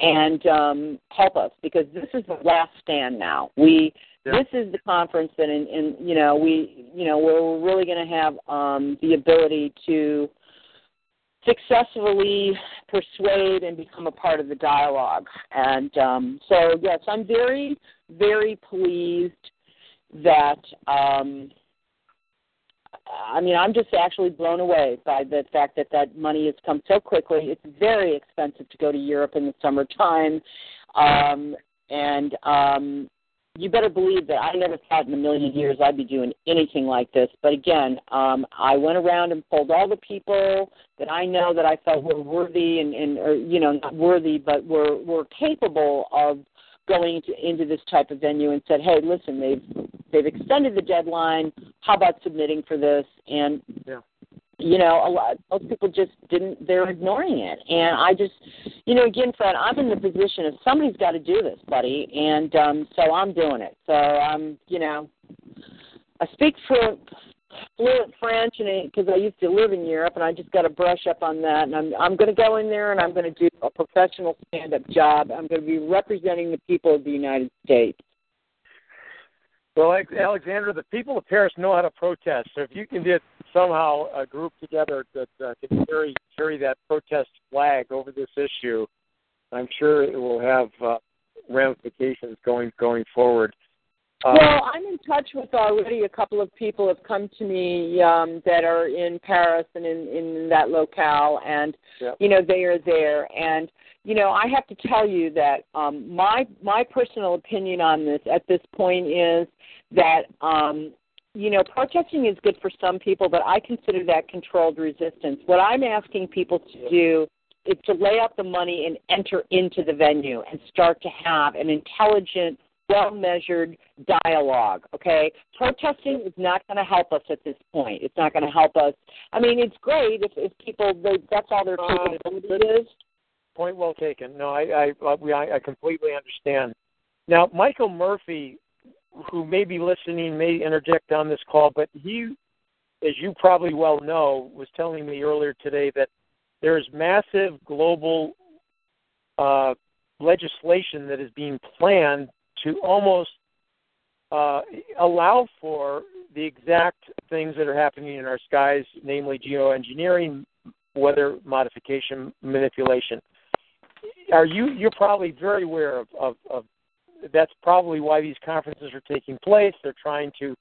and um, help us because this is the last stand now. We Yeah. this is the conference that in, in you know we you know where we're really going to have um, the ability to successfully persuade and become a part of the dialogue. And um, so yes, I'm very very pleased that. Um, I mean, I'm just actually blown away by the fact that that money has come so quickly. It's very expensive to go to Europe in the summertime, um, and um, you better believe that I never thought in a million years I'd be doing anything like this. But again, um, I went around and pulled all the people that I know that I felt were worthy and, and or you know not worthy, but were were capable of going into, into this type of venue and said, "Hey, listen, they've they've extended the deadline. How about submitting for this?" And Yeah. you know, a lot most people just didn't. They're ignoring it, and I just, you know, again, Fred, I'm in the position of somebody's got to do this, buddy, and um, so I'm doing it. So I'm, you know, I speak for fluent French, and because I used to live in Europe, and I just got to brush up on that. And I'm I'm going to go in there, and I'm going to do a professional stand-up job. I'm going to be representing the people of the United States. Well, Alex- Alexandra, the people of Paris know how to protest. So if you can get somehow a group together that uh, can carry carry that protest flag over this issue, I'm sure it will have uh, ramifications going going forward. Um, Well, I'm in touch with already a couple of people have come to me um, that are in Paris and in, in that locale, and Yep. you know they are there. And you know, I have to tell you that um, my my personal opinion on this at this point is that um, you know protesting is good for some people, but I consider that controlled resistance. What I'm asking people to do is to lay out the money and enter into the venue and start to have an intelligent well measured dialogue, okay? Protesting is not going to help us at this point. It's not going to help us. I mean, it's great if, if people, they, that's all their Uh, capability is. Point well taken. No, I I, I I completely understand. Now, Michael Murphy, who may be listening, may interject on this call, but he, as you probably well know, was telling me earlier today that there is massive global uh, legislation that is being planned to almost uh, allow for the exact things that are happening in our skies, namely geoengineering, weather modification manipulation. Are you you're probably very aware of, of, of that's probably why these conferences are taking place. They're trying to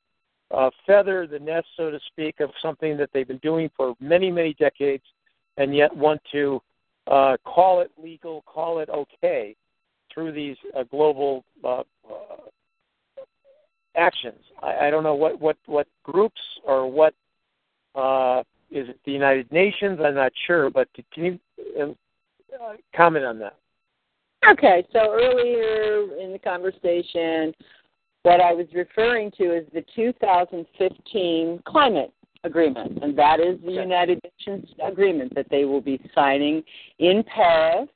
uh, feather the nest, so to speak, of something that they've been doing for many, many decades, and yet want to uh, call it legal, call it okay through these uh, global uh, uh, actions. I, I don't know what, what, what groups or what uh, is it the United Nations? I'm not sure, but can you uh, comment on that? Okay, so earlier in the conversation, what I was referring to is the 2015 climate agreement, and that is the United Nations agreement that they will be signing in Paris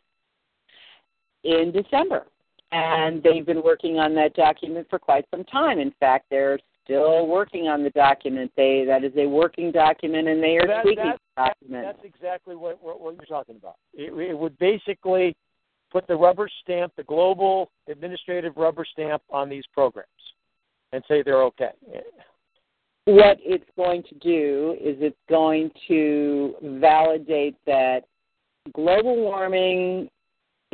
in December. And they've been working on that document for quite some time. In fact, they're still working on the document. They that is a working document, and they are that, tweaking that, the document. That's exactly what, what, what you're talking about. It, it would basically put the rubber stamp, the global administrative rubber stamp on these programs, and say they're okay. What it's going to do is it's going to validate that global warming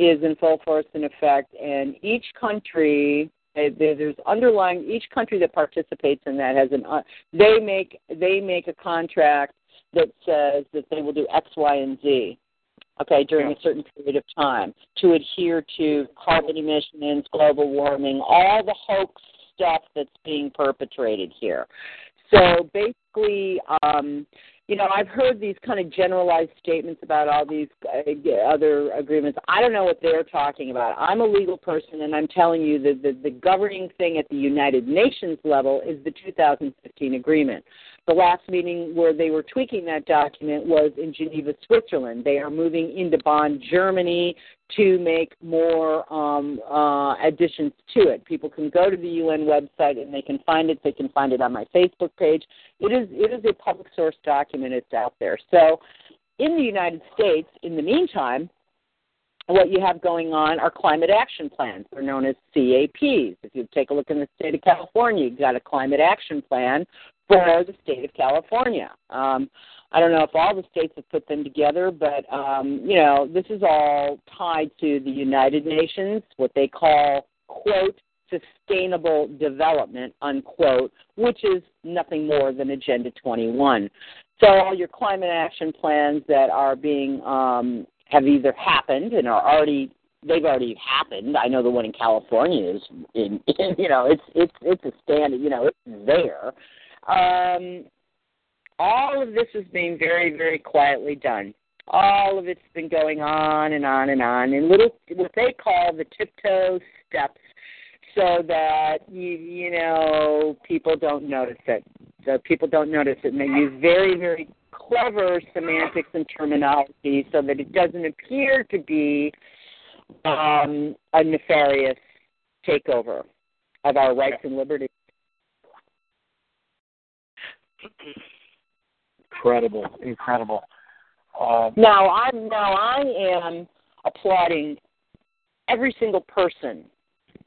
is in full force and effect, and each country there's underlying each country that participates in that has an uh, they make they make a contract that says that they will do X, Y, and Z okay, during yeah. a certain period of time to adhere to carbon emissions, global warming, all the hoax stuff that's being perpetrated here. So basically, um, you know, I've heard these kind of generalized statements about all these uh, other agreements. I don't know what they're talking about. I'm a legal person, and I'm telling you that the, the governing thing at the United Nations level is the 2015 agreement. The last meeting where they were tweaking that document was in Geneva, Switzerland. They are moving into Bonn, Germany to make more um, uh, additions to it. People can go to the UN website and they can find it. They can find it on my Facebook page. It is it is a public source document. It's out there. So, in the United States, in the meantime, what you have going on are climate action plans. They're known as CAPs. If you take a look in the state of California, you've got a climate action plan for the state of California. Um, I don't know if all the states have put them together, but um, you know this is all tied to the United Nations, what they call quote sustainable development unquote, which is nothing more than Agenda 21. So all your climate action plans that are being um, have either happened and are already they've already happened. I know the one in California is in, (laughs) in you know it's it's it's a stand you know it's there. Um, all of this is being very, very quietly done. All of it's been going on and on and on in little what they call the tiptoe steps, so that you you know people don't notice it. So people don't notice it, and they use very, very clever semantics and terminology so that it doesn't appear to be um, a nefarious takeover of our rights and liberties. Incredible, incredible. Uh, now I'm now I am applauding every single person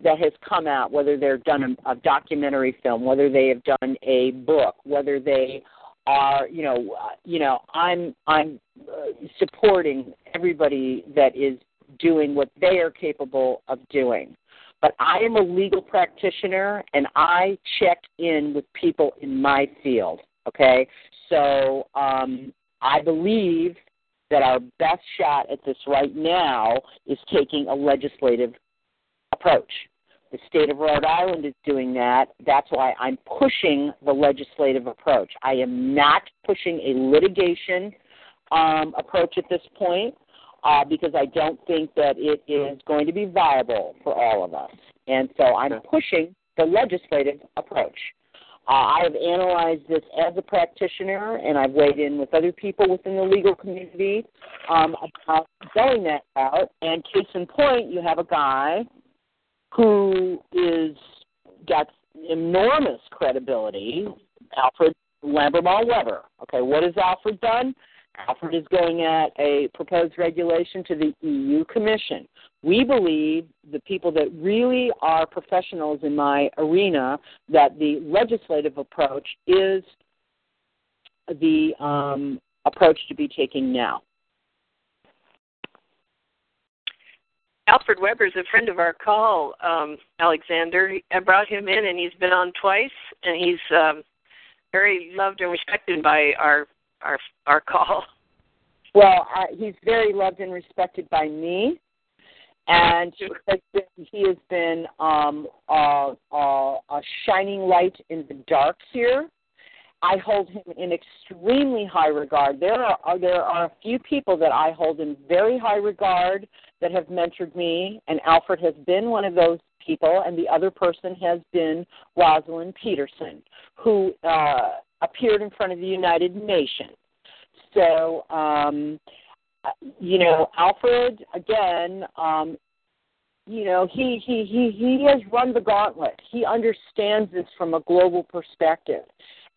that has come out, whether they've done a, a documentary film, whether they have done a book, whether they are, you know, uh, you know, I'm I'm uh, supporting everybody that is doing what they are capable of doing. But I am a legal practitioner, and I check in with people in my field. Okay, so um, I believe that our best shot at this right now is taking a legislative approach. The state of Rhode Island is doing that. That's why I'm pushing the legislative approach. I am not pushing a litigation um, approach at this point uh, because I don't think that it is going to be viable for all of us. And so I'm pushing the legislative approach. Uh, I have analyzed this as a practitioner, and I've weighed in with other people within the legal community um, about going that route. And case in point, you have a guy who is got enormous credibility, Alfred Lambremont Webre. Okay, what has Alfred done? Alfred is going at a proposed regulation to the EU Commission. We believe the people that really are professionals in my arena that the legislative approach is the um, approach to be taking now. Alfred Webre is a friend of our call, um, Alexander. I brought him in, and he's been on twice, and he's um, very loved and respected by our our our call. Well, uh, he's very loved and respected by me, and he has been, he has been um, uh, uh, a shining light in the dark here. I hold him in extremely high regard. There are there are a few people that I hold in very high regard that have mentored me, and Alfred has been one of those people, and the other person has been Rosalind Peterson, who uh, appeared in front of the United Nations. So, um, you know, Alfred again. Um, you know, he he he he has run the gauntlet. He understands this from a global perspective,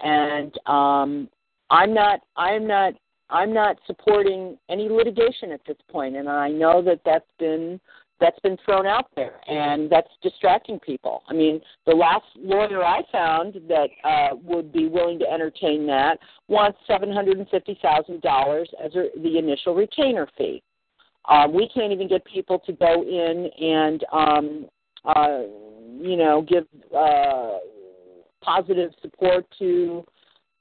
and um, I'm not I'm not I'm not supporting any litigation at this point, and I know that that's been that's been thrown out there, and that's distracting people. I mean, the last lawyer I found that uh, would be willing to entertain that wants seven hundred and fifty thousand dollars as the initial retainer fee. Uh, we can't even get people to go in and, um, uh, you know, give uh, positive support to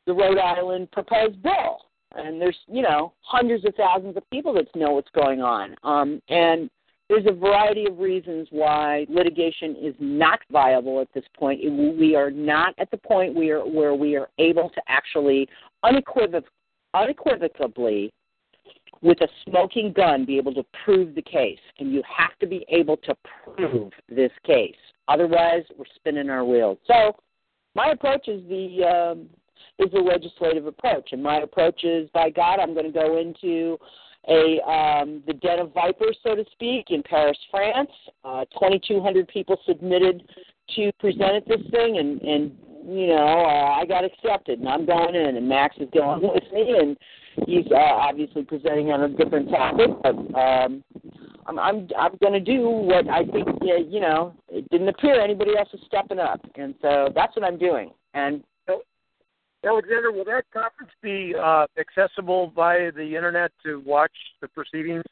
the Rhode Island proposed bill and there's you know hundreds of thousands of people that know what's going on um, and there's a variety of reasons why litigation is not viable at this point. We are not at the point where where we are able to actually unequivoc- unequivocally, with a smoking gun, be able to prove the case. And you have to be able to prove this case. Otherwise, we're spinning our wheels. So, my approach is the um, is the legislative approach. And my approach is, by God, I'm going to go into a um, the den of vipers, so to speak, in Paris, France. Uh, 2,200 people submitted to present at this thing, and and you know uh, I got accepted, and I'm going in, and Max is going with me, and he's uh, obviously presenting on a different topic, but um, I'm I'm I'm going to do what I think you know. It didn't appear anybody else is stepping up, and so that's what I'm doing. And Alexander, will that conference be uh, accessible via the internet to watch the proceedings?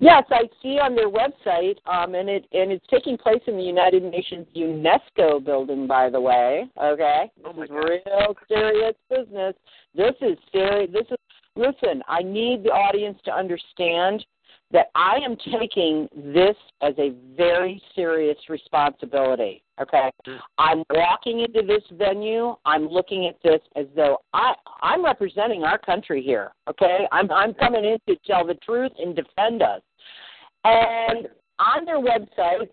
Yes, I see on their website, um, and it and it's taking place in the United Nations UNESCO building, by the way. Okay, oh this is real serious business. This is serious. This is listen. I need the audience to understand that I am taking this as a very serious responsibility. Okay, mm. I'm walking into this venue. I'm looking at this as though I I'm representing our country here. Okay, I'm I'm coming in to tell the truth and defend us. And on their website,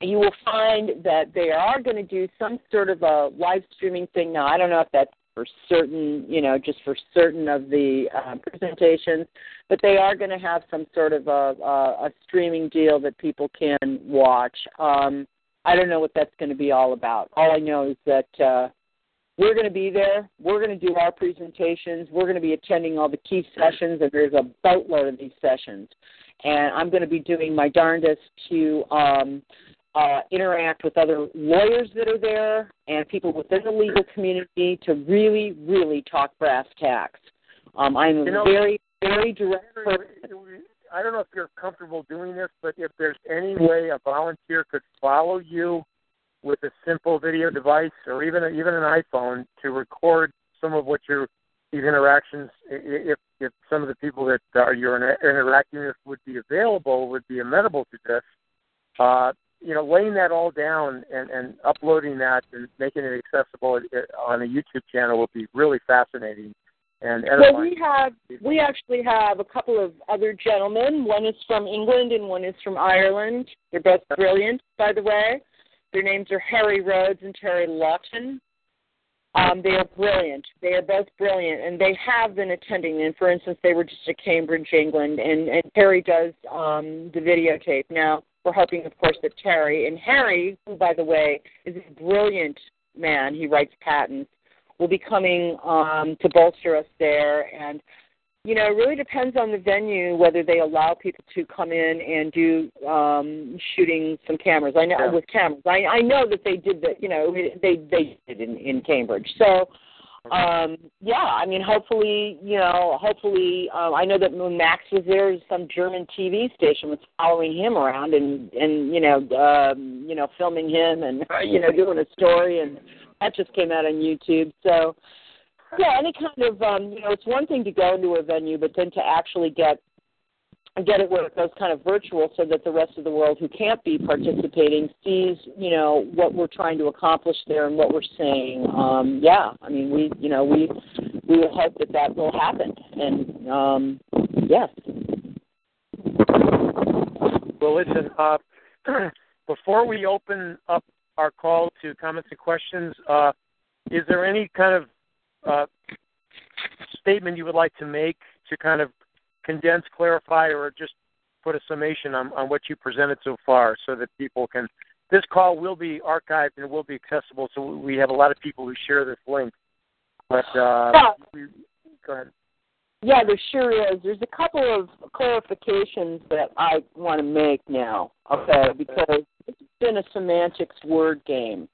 you will find that they are going to do some sort of a live streaming thing. Now, I don't know if that's for certain, you know, just for certain of the uh, presentations, but they are going to have some sort of a, a, a streaming deal that people can watch. Um, I don't know what that's going to be all about. All I know is that uh, we're going to be there. We're going to do our presentations. We're going to be attending all the key sessions, and there's a boatload of these sessions. And I'm going to be doing my darndest to um, uh, interact with other lawyers that are there and people within the legal community to really, really talk brass tacks. Um, I'm you know, very, very direct. I don't know if you're comfortable doing this, but if there's any way a volunteer could follow you with a simple video device or even even an iPhone to record some of what your these interactions, if if some of the people that are you're interacting with would be available, would be amenable to this, uh, you know, laying that all down and, and uploading that and making it accessible on a YouTube channel would be really fascinating and well, we have we actually have a couple of other gentlemen. One is from England and one is from Ireland. They're both brilliant, by the way. Their names are Harry Rhodes and Terry Lawton. Um, they are brilliant. They are both brilliant, and they have been attending. And for instance, they were just at Cambridge, England, and and Terry does um, the videotape. Now we're hoping, of course, that Terry and Harry, who by the way is a brilliant man, he writes patents will be coming um, to bolster us there. And, you know, it really depends on the venue whether they allow people to come in and do um, shooting some cameras. I know yeah. with cameras. I, I know that they did that. You know, they they did in, in Cambridge. So um, yeah, I mean, hopefully, you know, hopefully, uh, I know that when Max was there, some German TV station was following him around and and you know, um, you know, filming him and (laughs) you know, doing a story, and that just came out on YouTube. So, yeah, any kind of, um, you know, it's one thing to go into a venue, but then to actually get get it where it goes kind of virtual so that the rest of the world who can't be participating sees you know what we're trying to accomplish there and what we're saying. Um yeah i mean we you know we we will hope that that will happen. And um yes. Well listen uh (clears throat) before we open up our call to comments and questions uh is there any kind of uh statement you would like to make to kind of condense, clarify, or just put a summation on, on what you presented so far so that people can. This call will be archived and will be accessible, so we have a lot of people who share this link. But uh, yeah. we, go ahead. Yeah, there sure is. There's a couple of clarifications that I want to make now, okay, because it's been a semantics word game.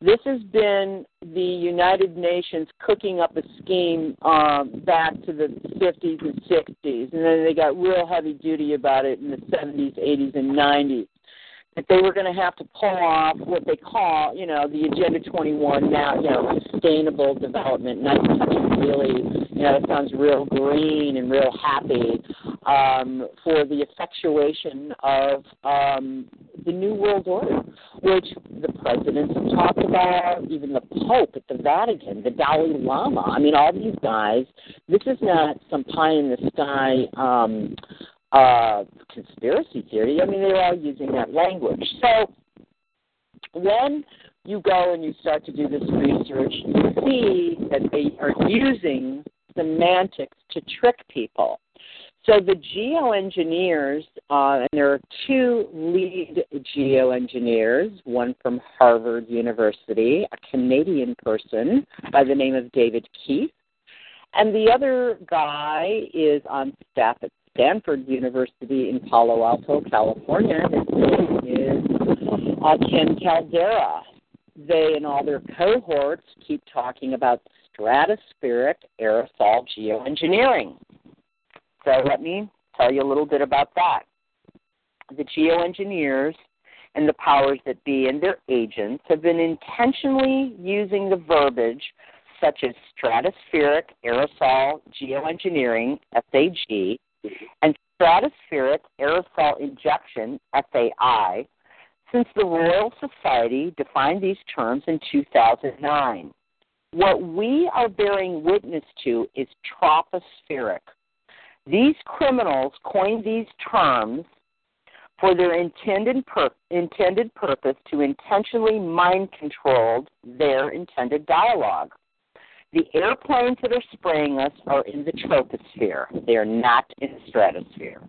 This has been the United Nations cooking up a scheme um, back to the 50s and 60s, and then they got real heavy duty about it in the 70s, 80s, and 90s. That they were going to have to pull off what they call, you know, the Agenda 21 now, you know, sustainable development. And I think really, you know, it sounds real green and real happy um, for the effectuation of um, the New World Order, which the presidents have talked about, even the Pope at the Vatican, the Dalai Lama. I mean, all these guys. This is not some pie in the sky um, uh, conspiracy theory. I mean, they're all using that language. So when you go and you start to do this research, you see that they are using semantics to trick people. So the geoengineers, uh, and there are two lead geoengineers, one from Harvard University, a Canadian person by the name of David Keith, and the other guy is on staff at Stanford University in Palo Alto, California. His name is uh, Ken Caldeira. They and all their cohorts keep talking about stratospheric aerosol geoengineering. So let me tell you a little bit about that. The geoengineers and the powers that be and their agents have been intentionally using the verbiage such as stratospheric aerosol geoengineering, SAG, and stratospheric aerosol injection, SAI, since the Royal Society defined these terms in 2009. What we are bearing witness to is tropospheric. These criminals coined these terms for their intended, pur- intended purpose to intentionally mind control their intended dialogue. The airplanes that are spraying us are in the troposphere. They are not in the stratosphere.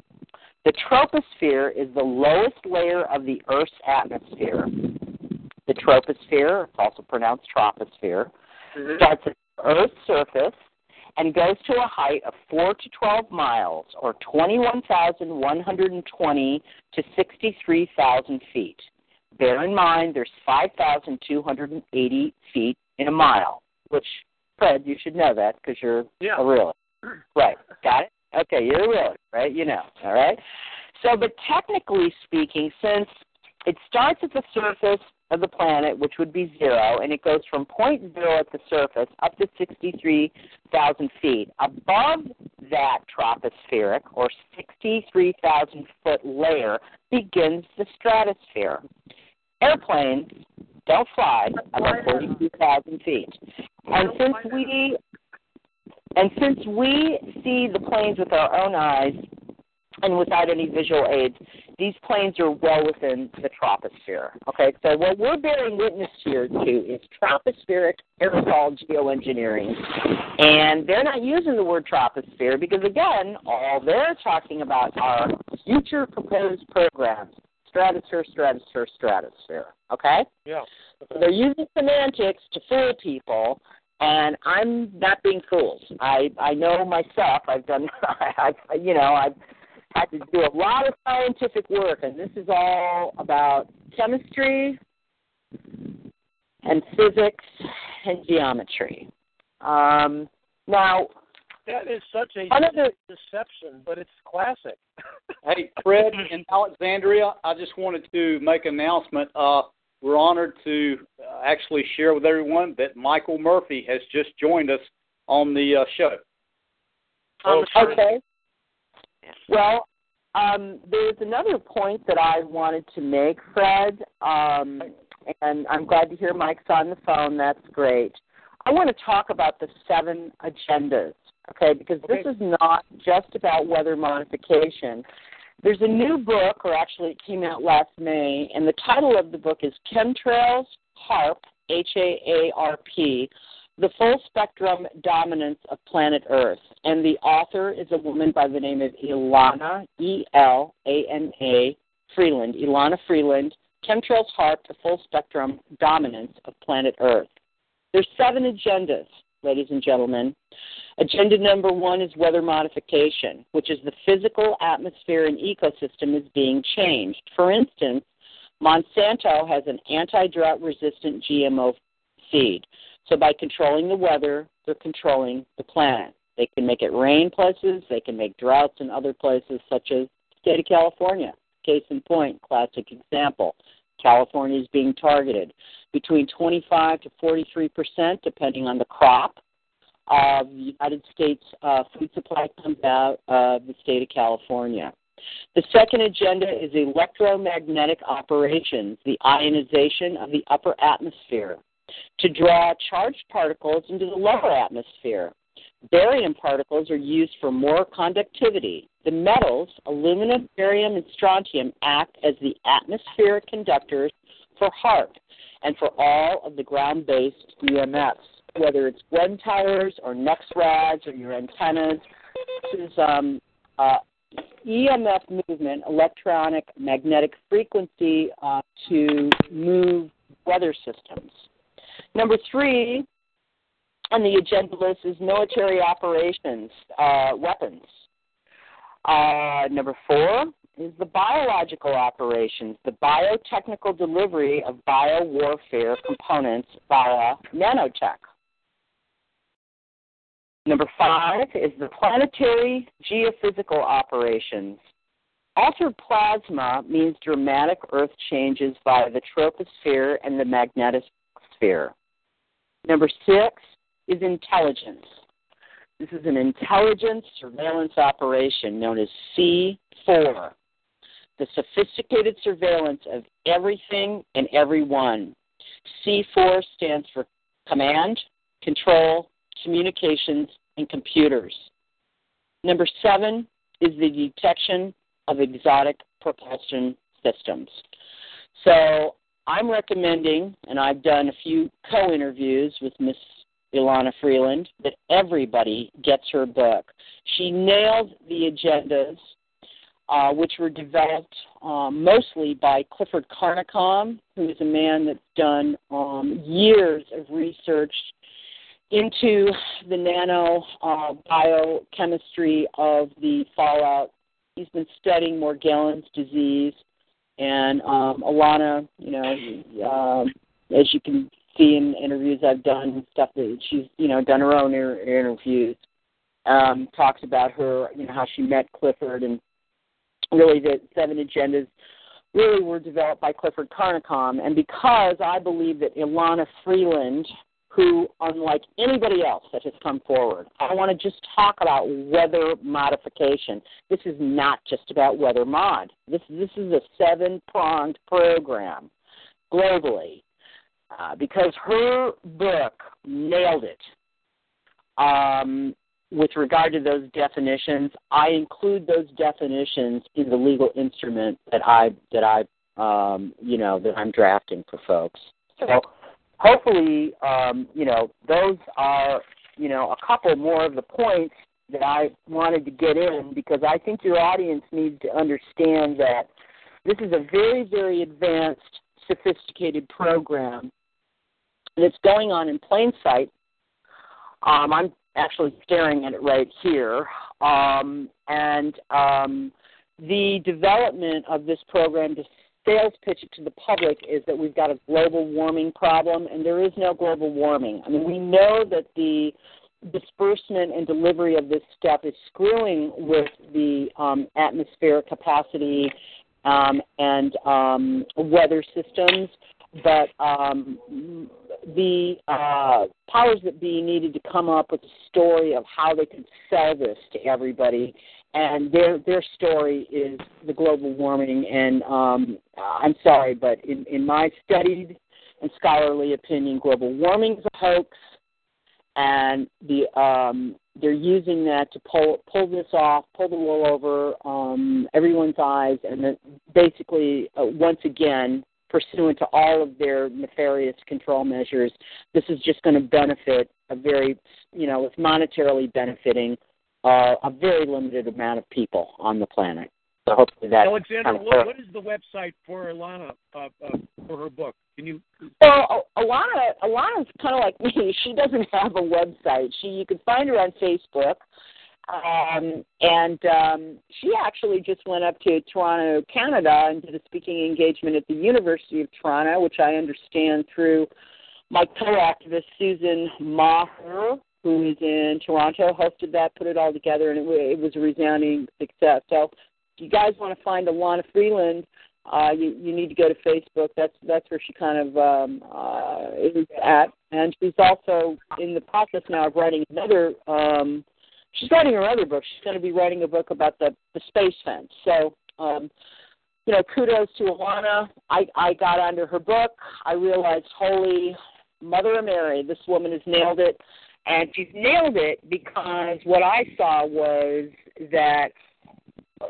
The troposphere is the lowest layer of the Earth's atmosphere. The troposphere, it's also pronounced troposphere, mm-hmm. starts at Earth's surface and goes to a height of 4 to 12 miles, or 21,120 to 63,000 feet. Bear in mind there's 5,280 feet in a mile, which Fred, you should know that because you're yeah. a realist. (clears throat) Right. Got it? Okay, you're a realist, right? You know, all right? So, but technically speaking, since it starts at the surface of the planet, which would be zero, and it goes from point zero at the surface up to 63,000 feet. Above that tropospheric, or 63,000 foot layer, begins the stratosphere. Airplanes don't fly above 42,000 feet. And since we and since we see the planes with our own eyes and without any visual aids, these planes are well within the troposphere. Okay, so what we're bearing witness here to is tropospheric aerosol geoengineering. And they're not using the word troposphere because, again, all they're talking about are future proposed programs stratosphere, stratosphere, stratosphere. Okay? Yeah. So they're using semantics to fool people, and I'm not being fooled. I I know myself. I've done. (laughs) I, I you know I've had to do a lot of scientific work, and this is all about chemistry and physics and geometry. Um, now, that is such a Another- deception, but it's classic. (laughs) Hey, Fred in Alexandria, I just wanted to make an announcement. Uh, we're honored to uh, actually share with everyone that Michael Murphy has just joined us on the uh, show. On the show. okay. Well, um, there's another point that I wanted to make, Fred, um, and I'm glad to hear Mike's on the phone. That's great. I want to talk about the seven agendas, okay, because this is not just about weather modification. There's a new book, or actually it came out last May, and the title of the book is Chemtrails, HAARP, H A A R P, The Full Spectrum Dominance of Planet Earth. And the author is a woman by the name of Elana, E L A N A, Freeland, Elana Freeland, Chemtrails, HAARP, The Full Spectrum Dominance of Planet Earth. There's seven agendas, ladies and gentlemen. Agenda number one is weather modification, which is the physical atmosphere and ecosystem is being changed. For instance, Monsanto has an anti drought resistant GMO seed. So by controlling the weather, they're controlling the planet. They can make it rain places, they can make droughts in other places, such as the state of California. Case in point, classic example. California is being targeted between 25 to 43 percent, depending on the crop of the United States uh, food supply comes out of the state of California. The second agenda is electromagnetic operations, the ionization of the upper atmosphere, to draw charged particles into the lower atmosphere. Barium particles are used for more conductivity. The metals, aluminum, barium, and strontium, act as the atmospheric conductors for HAARP and for all of the ground based EMFs, whether it's GWEN towers or NEXRADs or your antennas. This is um, uh, EMF movement, electronic magnetic frequency, uh, to move weather systems. Number three on the agenda list is military operations, uh, weapons. Uh, number four is the biological operations, the biotechnical delivery of biowarfare components via nanotech. Number five is the planetary geophysical operations. Altered plasma means dramatic Earth changes via the troposphere and the magnetosphere. Number six is intelligence. This is an intelligence surveillance operation known as C4, the sophisticated surveillance of everything and everyone. C4 stands for command, control, communications, and computers. Number seven is the detection of exotic propulsion systems. So I'm recommending, and I've done a few co interviews with Miss Elana Freeland, that everybody gets her book. She nailed the agendas, uh, which were developed um, mostly by Clifford Carnicom, who is a man that's done um, years of research into the nano uh, biochemistry of the fallout. He's been studying Morgellons disease, and um, Alana, you know, um, as you can see in interviews I've done and stuff that she's, you know, done her own inter- interviews. Um, talks about her, you know, how she met Clifford, and really the seven agendas really were developed by Clifford Carnicom. And because I believe that Elana Freeland who, unlike anybody else that has come forward, I want to just talk about weather modification. This is not just about weather mod. This this is a seven pronged program globally uh, because her book nailed it. Um, with regard to those definitions, I include those definitions in the legal instrument that I that I um, you know that I'm drafting for folks. So hopefully, um, you know, those are, you know, a couple more of the points that I wanted to get in because I think your audience needs to understand that this is a very, very advanced, sophisticated program that's going on in plain sight. Um, I'm actually staring at it right here. Um, and um, the development of this program to sales pitch it to the public is that we've got a global warming problem, and there is no global warming. I mean, we know that the disbursement and delivery of this stuff is screwing with the um, atmospheric capacity um, and um, weather systems, but um, the uh, powers that be needed to come up with a story of how they could sell this to everybody. And their their story is the global warming. And um, I'm sorry, but in, in my studied and scholarly opinion, global warming is a hoax and the um, they're using that to pull pull this off, pull the wool over um, everyone's eyes, and then basically uh, once again, pursuant to all of their nefarious control measures, this is just going to benefit a very you know it's monetarily benefiting uh, a very limited amount of people on the planet. So hopefully that. Alexander, kind of what, what is the website for Alana uh, uh, for her book? Can you? Well, Alana, Elana's kind of like me. (laughs) She doesn't have a website. She you can find her on Facebook, um, and um, she actually just went up to Toronto, Canada, and did a speaking engagement at the University of Toronto, which I understand through my co-activist Susan Maher, who is in Toronto, hosted that, put it all together, and it, it was a resounding success. So if you guys want to find Elana Freeland, uh, you you need to go to Facebook. That's that's where she kind of um, uh, is at, and she's also in the process now of writing another. Um, she's writing her other book. She's going to be writing a book about the the space fence. So. Um, you know, kudos to Elana. I, I got under her book. I realized, holy Mother of Mary, this woman has nailed it. And she's nailed it because what I saw was that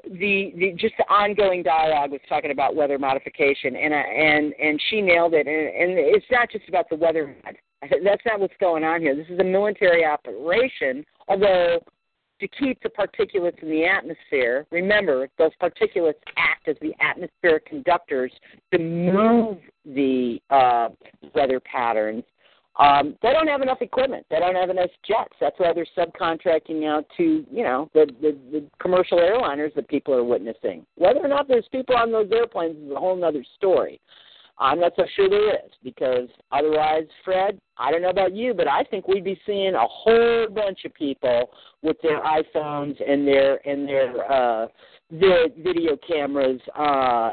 the, the just the ongoing dialogue was talking about weather modification, and uh, and and she nailed it. And, and it's not just about the weather. (laughs) That's not what's going on here. This is a military operation, although to keep the particulates in the atmosphere. Remember, those particulates act as the atmospheric conductors to move the uh, weather patterns um, they don't have enough equipment. They don't have enough jets. That's why they're subcontracting out to, you know, the, the, the commercial airliners that people are witnessing. Whether or not there's people on those airplanes is a whole other story. I'm not so sure there is because otherwise, Fred, I don't know about you, but I think we'd be seeing a whole bunch of people with their iPhones and their and their uh, their video cameras, uh,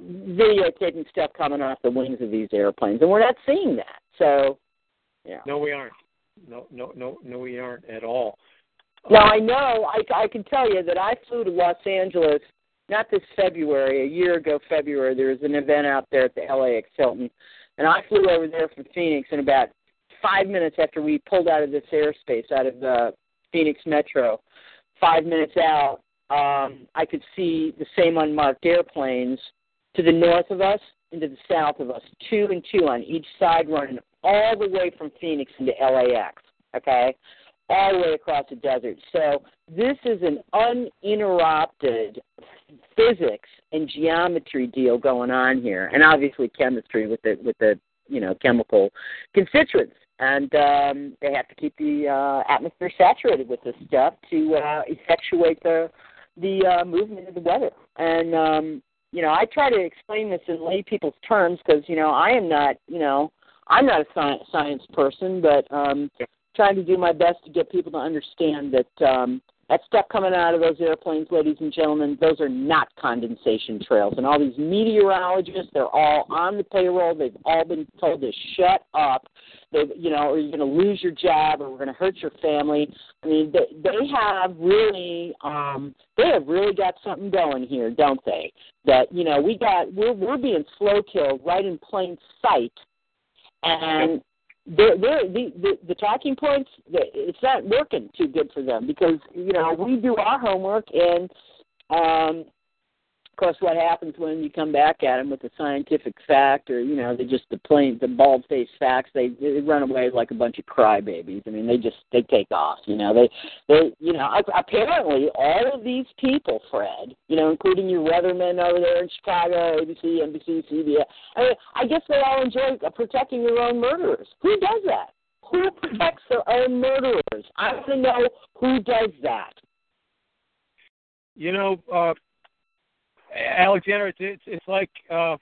videotaping stuff coming off the wings of these airplanes, and we're not seeing that. So yeah. No, we aren't. No, no, no, no, we aren't at all. Now I know I, I can tell you that I flew to Los Angeles not this February, a year ago February. There was an event out there at the LAX Hilton, and I flew over there from Phoenix. And about five minutes after we pulled out of this airspace, out of the Phoenix Metro, five minutes out, um, I could see the same unmarked airplanes to the north of us and to the south of us, two and two on each side, running all the way from Phoenix into LAX, okay? All the way across the desert. So this is an uninterrupted physics and geometry deal going on here, and obviously chemistry with the with the you know chemical constituents. And um, they have to keep the uh, atmosphere saturated with this stuff to uh, effectuate the the uh, movement of the weather. And um, you know, I try to explain this in lay people's terms because you know I am not you know I'm not a science, science person, but um, trying to do my best to get people to understand that um, that stuff coming out of those airplanes, ladies and gentlemen, those are not condensation trails. And all these meteorologists, they're all on the payroll. They've all been told to shut up. They, you know, or you're going to lose your job, or we're going to hurt your family. I mean, they, they have really, um, they have really got something going here, don't they? That you know, we got, we're we're being slow killed right in plain sight and they're, they're, the, the the talking points it's not working too good for them because you know we do our homework and um course, what happens when you come back at them with a scientific fact, or you know, they just the plain, the bald faced facts, they they run away like a bunch of crybabies. I mean, they just they take off. You know, they they you know, apparently all of these people, Fred, you know, including your weathermen over there in Chicago, ABC, NBC, CBS. I mean, I guess they all enjoy protecting their own murderers. Who does that? Who protects their own murderers? I want to know who does that. You know, uh, Alexander, it's it's, it's like uh,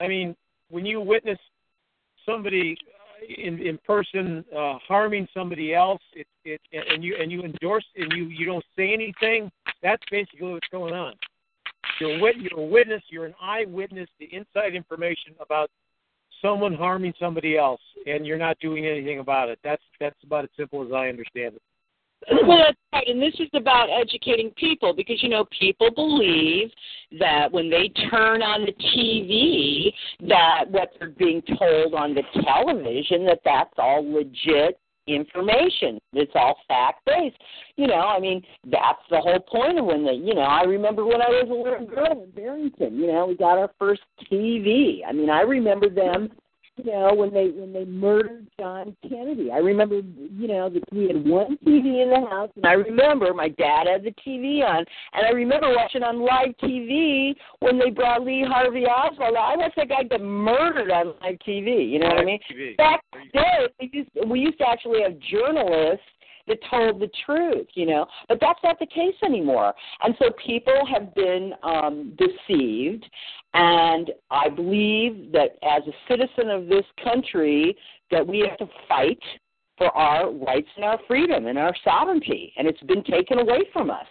I mean, when you witness somebody in in person uh, harming somebody else, it it and you and you endorse and you you don't say anything. That's basically what's going on. You're wit, you're a witness. You're an eyewitness to inside information about someone harming somebody else, and you're not doing anything about it. That's that's about as simple as I understand it. Well, that's right. And this is about educating people because, you know, people believe that when they turn on the TV, that what they're being told on the television, that that's all legit information. It's all fact based. You know, I mean, that's the whole point of when they, you know, I remember when I was a little girl in Barrington, you know, we got our first TV. I mean, I remember them you know, when they when they murdered John Kennedy. I remember, you know, that we had one TV in the house, and I remember my dad had the TV on, and I remember watching on live TV when they brought Lee Harvey Oswald. I watched that guy get murdered on live TV. You know what I mean? TV. Back then, we used we used to actually have journalists that told the truth, you know. But that's not the case anymore. And so people have been um, deceived. And I believe that as a citizen of this country, that we have to fight for our rights and our freedom and our sovereignty. And it's been taken away from us.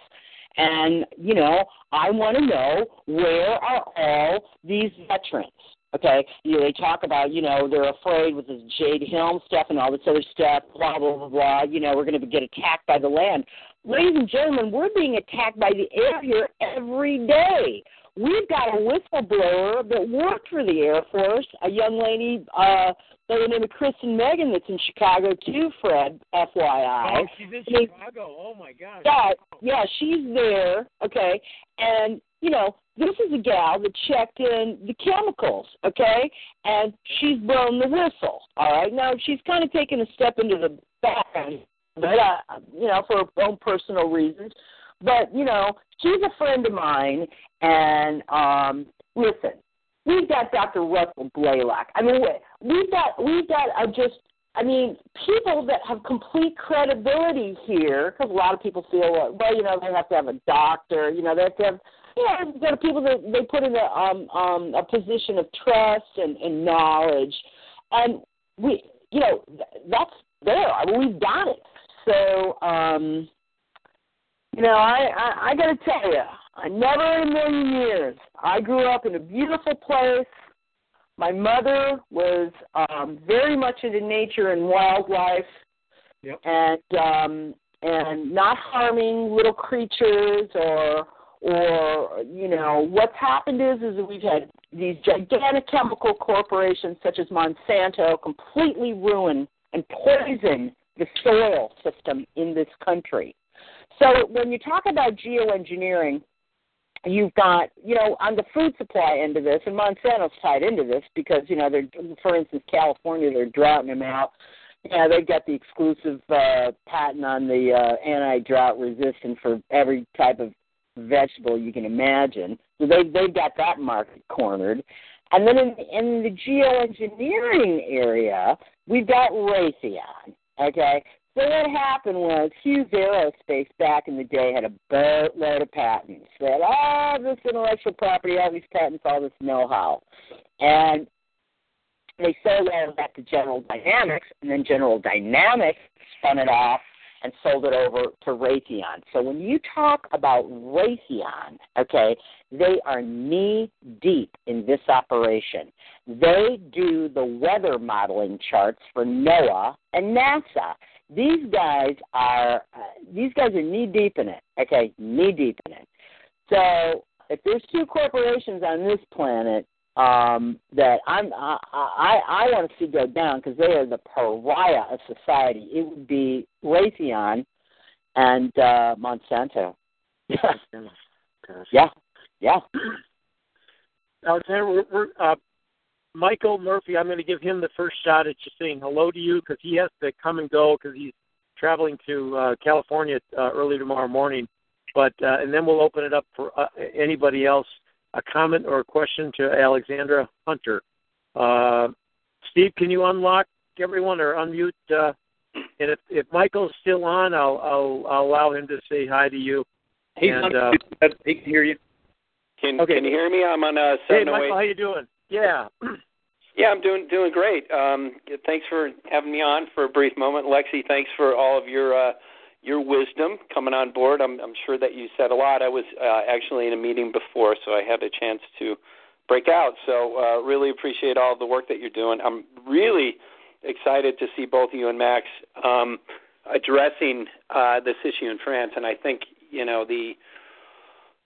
And, you know, I want to know where are all these veterans? Okay, you know, they talk about, you know, they're afraid with this Jade Helm stuff and all this other stuff, blah, blah, blah, blah. You know, we're going to get attacked by the land. Ladies and gentlemen, we're being attacked by the air here every day. We've got a whistleblower that worked for the Air Force, a young lady uh, by the name of Kristen Meghan that's in Chicago too, Fred, FYI. Oh, she's in Chicago. Oh my gosh. Yeah, yeah, she's there. Okay, and you know, this is a gal that checked in the chemicals, okay, and she's blown the whistle. All right, now she's kind of taken a step into the background, but uh, you know, for her own personal reasons. But you know, she's a friend of mine, and um, listen, we've got Dr. Russell Blaylock. I mean, we've got we've got a just I mean, people that have complete credibility here, because a lot of people feel, well, you know, they have to have a doctor, you know, they have to have, you know, there are people that they put in a um um a position of trust and, and knowledge, and we, you know, that's there. I mean, we've got it. So, um, you know, I I, I got to tell you, I never in a million years. I grew up in a beautiful place my mother was um, very much into nature and wildlife, yep. and um, and not harming little creatures or or you know what's happened is is that we've had these gigantic chemical corporations such as Monsanto completely ruin and poison the soil system in this country. So when you talk about geoengineering, you've got, you know, on the food supply end of this, and Monsanto's tied into this because, you know, they're, for instance, California, they're droughting them out. Yeah, they've got the exclusive uh, patent on the uh, anti-drought resistant for every type of vegetable you can imagine. So they they've got that market cornered. And then in, in the geoengineering area, we've got Raytheon. Okay, so what happened was Hughes Aerospace back in the day had a boatload of patents. They had all this intellectual property, all these patents, all this know-how. And they sold all of that to General Dynamics, and then General Dynamics spun it off and sold it over to Raytheon. So when you talk about Raytheon, okay, they are knee deep in this operation. They do the weather modeling charts for NOAA and NASA. These guys are uh, these guys are knee deep in it. Okay, knee deep in it. So if there's two corporations on this planet um, that I'm I I, I want to see go down because they are the pariah of society, it would be Raytheon and uh, Monsanto. (laughs) yeah, yeah. Alexander, we're, we're uh, Michael Murphy, I'm going to give him the first shot at just saying hello to you because he has to come and go because he's traveling to uh, California uh, early tomorrow morning. But uh, and then we'll open it up for uh, anybody else. A comment or a question to Alexandra Hunter. Uh, Steve, can you unlock everyone or unmute? Uh, and if, if Michael's still on, I'll, I'll I'll allow him to say hi to you. He's and, uh, he can hear you. Can Okay. Can you hear me? I'm on uh, Hey, 708. Michael, how you doing? Yeah. (clears throat) Yeah, I'm doing doing great. Um, thanks for having me on for a brief moment, Lexi. Thanks for all of your uh, your wisdom coming on board. I'm, I'm sure that you said a lot. I was uh, actually in a meeting before, so I had a chance to break out. So uh, really appreciate all the work that you're doing. I'm really excited to see both you and Max um, addressing uh, this issue in France, and I think you know the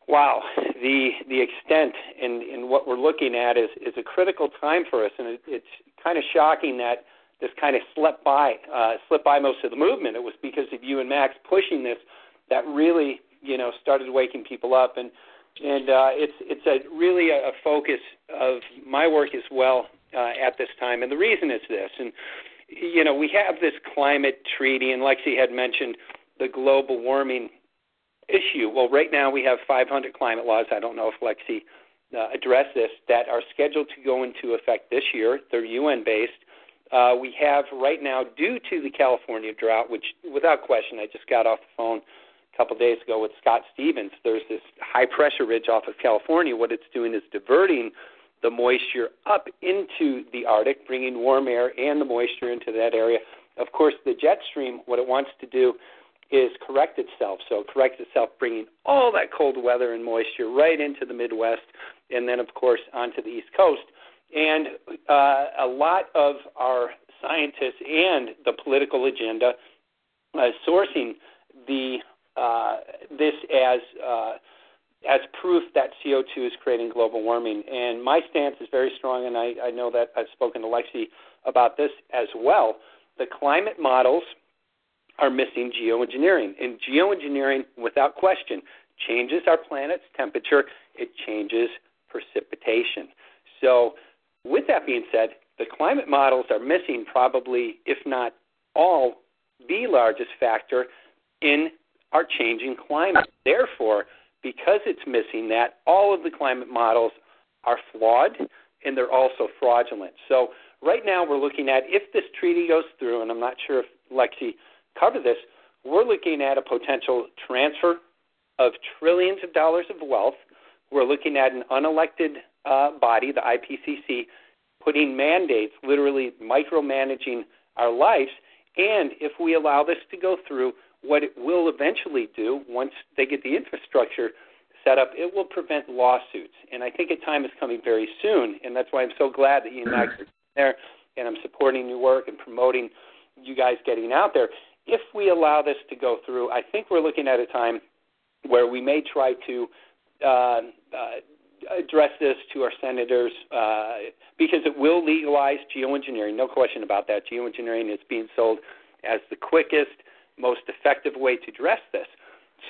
wow the the extent in in what we're looking at is is a critical time for us, and it, it's kind of shocking that this kind of slipped by uh, slipped by most of the movement. It was because of you and Max pushing this that really you know started waking people up, and and uh, it's it's a really a, focus of my work as well uh, at this time. And the reason is this, and you know we have this climate treaty, and Lexi had mentioned the global warming issue. Well, right now we have 500 climate laws. I don't know if Lexi uh, addressed this that are scheduled to go into effect this year. They're UN based. Uh, we have right now, due to the California drought, which without question, I just got off the phone a couple days ago with Scott Stevens. There's this high pressure ridge off of California. What it's doing is diverting the moisture up into the Arctic, bringing warm air and the moisture into that area. Of course, the jet stream, what it wants to do is correct itself. So it corrects itself, bringing all that cold weather and moisture right into the Midwest, and then, of course, onto the East Coast. And uh, a lot of our scientists and the political agenda uh, sourcing the uh, this as uh, as proof that CO2 is creating global warming. And my stance is very strong, and I, I know that I've spoken to Lexi about this as well. The climate models are missing geoengineering. And geoengineering, without question, changes our planet's temperature, it changes precipitation. So, with that being said, the climate models are missing probably, if not all, the largest factor in our changing climate. Therefore, because it's missing that, all of the climate models are flawed and they're also fraudulent. So, right now we're looking at if this treaty goes through, and I'm not sure if Lexi covered this, we're looking at a potential transfer of trillions of dollars of wealth. We're looking at an unelected uh, body, the IPCC, putting mandates, literally micromanaging our lives. And if we allow this to go through, what it will eventually do, once they get the infrastructure set up, it will prevent lawsuits. And I think a time is coming very soon. And that's why I'm so glad that you and Max are there, and I'm supporting your work and promoting you guys getting out there. If we allow this to go through, I think we're looking at a time where we may try to uh, uh, address this to our senators uh, because it will legalize geoengineering. No question about that. Geoengineering is being sold as the quickest, most effective way to address this.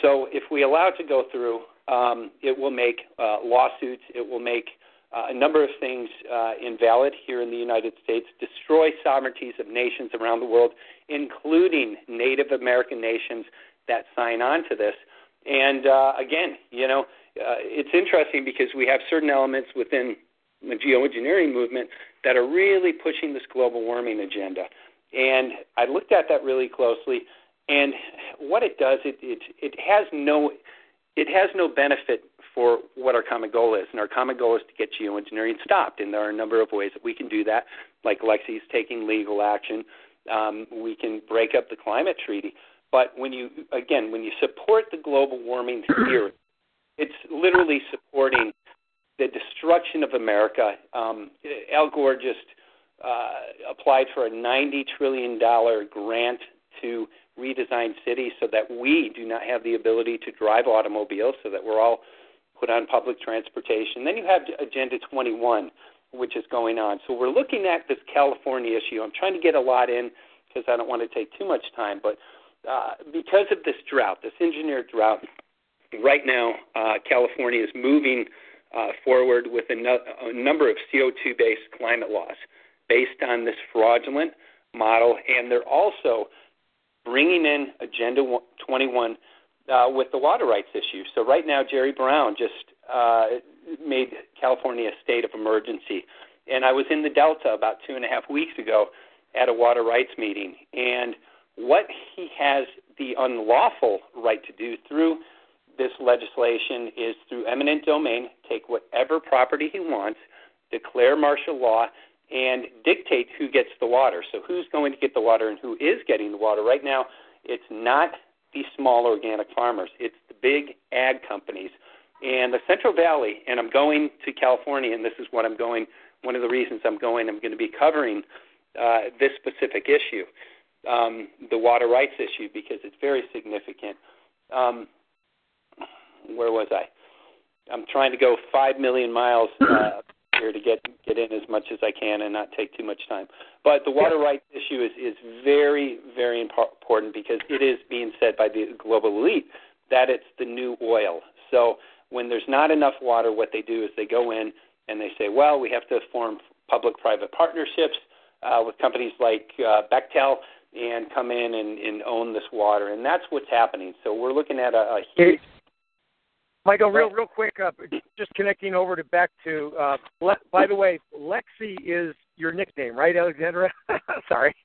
So if we allow it to go through, um, it will make uh, lawsuits. It will make uh, a number of things uh, invalid here in the United States, destroy sovereignties of nations around the world, including Native American nations that sign on to this. And uh, again, you know, uh, it's interesting because we have certain elements within the geoengineering movement that are really pushing this global warming agenda. And I looked at that really closely, and what it does, it it, it has no it has no benefit for what our common goal is. And our common goal is to get geoengineering stopped. And there are a number of ways that we can do that, like Lexi's taking legal action. Um, we can break up the climate treaty. But when you, again, when you support the global warming theory, (clears throat) it's literally supporting the destruction of America. Um, Al Gore just uh, applied for a $90 trillion grant to redesign cities so that we do not have the ability to drive automobiles, so that we're all put on public transportation. Then you have Agenda 21, which is going on. So we're looking at this California issue. I'm trying to get a lot in because I don't want to take too much time, but uh, because of this drought, this engineered drought, right now uh, California is moving uh, forward with a, no- a number of CO2 based climate laws based on this fraudulent model, and they're also bringing in Agenda 21 uh, with the water rights issue. So right now, Jerry Brown just uh, made California a state of emergency, and I was in the Delta about two and a half weeks ago at a water rights meeting, and what he has the unlawful right to do through this legislation is through eminent domain, take whatever property he wants, declare martial law, and dictate who gets the water. So, who's going to get the water and who is getting the water? Right now, it's not the small organic farmers, it's the big ag companies. And the Central Valley, and I'm going to California, and this is what I'm going, one of the reasons I'm going, I'm going to be covering uh, this specific issue, um, the water rights issue, because it's very significant. Um, where was I? I'm trying to go five million miles uh, here to get get in as much as I can and not take too much time. But the water rights issue is is very very important because it is being said by the global elite that it's the new oil. So when there's not enough water, what they do is they go in and they say, well, we have to form public-private partnerships uh, with companies like uh, Bechtel and come in and, and own this water, and that's what's happening. So we're looking at a, a huge Michael, real real quick, uh, just connecting over to back to. Uh, le- by the way, Lexi is your nickname, right, Alexandra? (laughs) Sorry.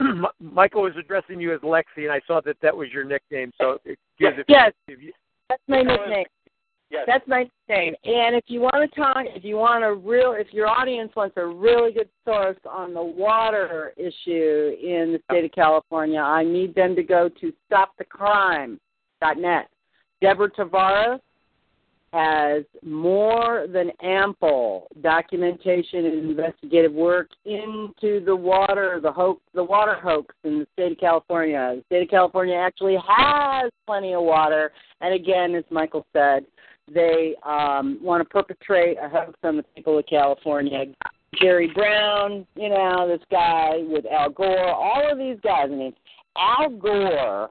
(laughs) Michael was addressing you as Lexi, and I saw that that was your nickname. So it gives yes, if you, that's my nickname. Yes. That's my nickname. And if you want to talk, if you want a real, if your audience wants a really good source on the water issue in the state of California, I need them to go to stopthecrime.net. Deborah Tavares has more than ample documentation and investigative work into the water, the hoax, the water hoax in the state of California. The state of California actually has plenty of water, and again, as Michael said, they um, want to perpetrate a hoax on the people of California. Jerry Brown, you know, this guy with Al Gore, all of these guys. I mean, Al Gore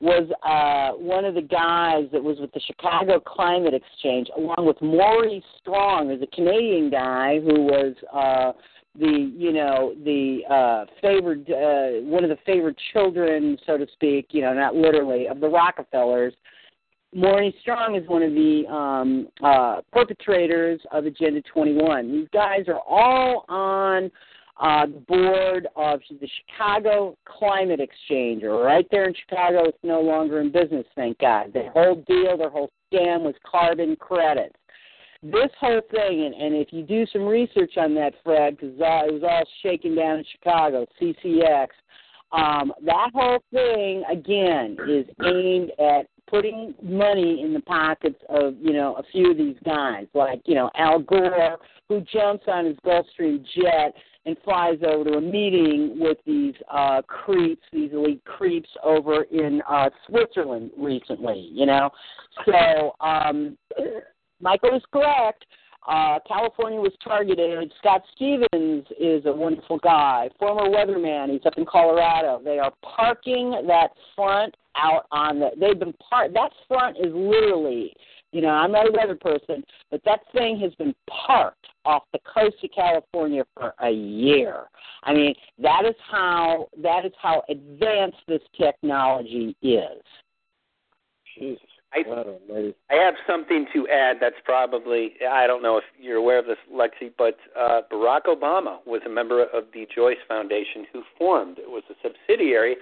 was uh, one of the guys that was with the Chicago Climate Exchange, along with Maury Strong, who's a Canadian guy who was uh, the you know the uh, favored uh, one of the favored children, so to speak, you know, not literally, of the Rockefellers. Maury Strong is one of the um, uh, perpetrators of Agenda 21. These guys are all on uh, the board of the Chicago Climate Exchange. Right there in Chicago, it's no longer in business, thank God. Their whole deal, their whole scam was carbon credits. This whole thing, and, and if you do some research on that, Fred, because uh, it was all shaken down in Chicago, CCX, um, that whole thing, again, is aimed at putting money in the pockets of, you know, a few of these guys, like, you know, Al Gore, who jumps on his Gulfstream jet and flies over to a meeting with these uh, creeps, these elite creeps over in uh, Switzerland recently. You know, so um, Michael is correct. Uh, California was targeted. Scott Stevens is a wonderful guy, former weatherman. He's up in Colorado. They are parking that front out on the. They've been part. That front is literally you know, I'm not a weather person, but that thing has been parked off the coast of California for a year. I mean, that is how that is how advanced this technology is. Jesus. I, I have something to add that's probably, I don't know if you're aware of this, Lexi, but uh, Barack Obama was a member of the Joyce Foundation who formed, it was a subsidiary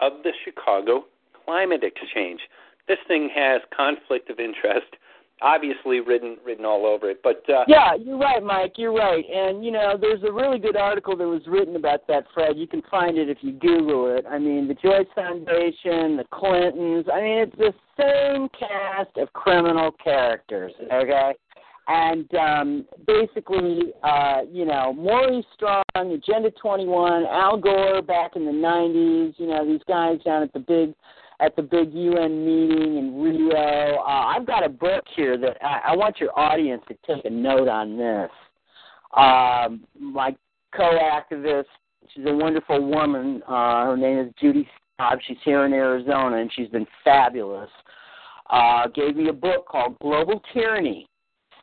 of the Chicago Climate Exchange. This thing has conflict of interest obviously written written all over it. But uh, yeah, you're right, Mike. You're right. And you know, there's a really good article that was written about that, Fred. You can find it if you Google it. I mean, the Joyce Foundation, the Clintons. I mean, it's the same cast of criminal characters. Okay. And um, basically, uh, you know, Maury Strong, Agenda 21, Al Gore back in the 90s, you know, these guys down at the big at the big UN meeting in Rio. Uh, I've got a book here that I, I want your audience to take a note on this. Um, my co-activist, she's a wonderful woman. Uh, her name is Judy Staub. She's here in Arizona, and she's been fabulous. Uh, gave me a book called Global Tyranny,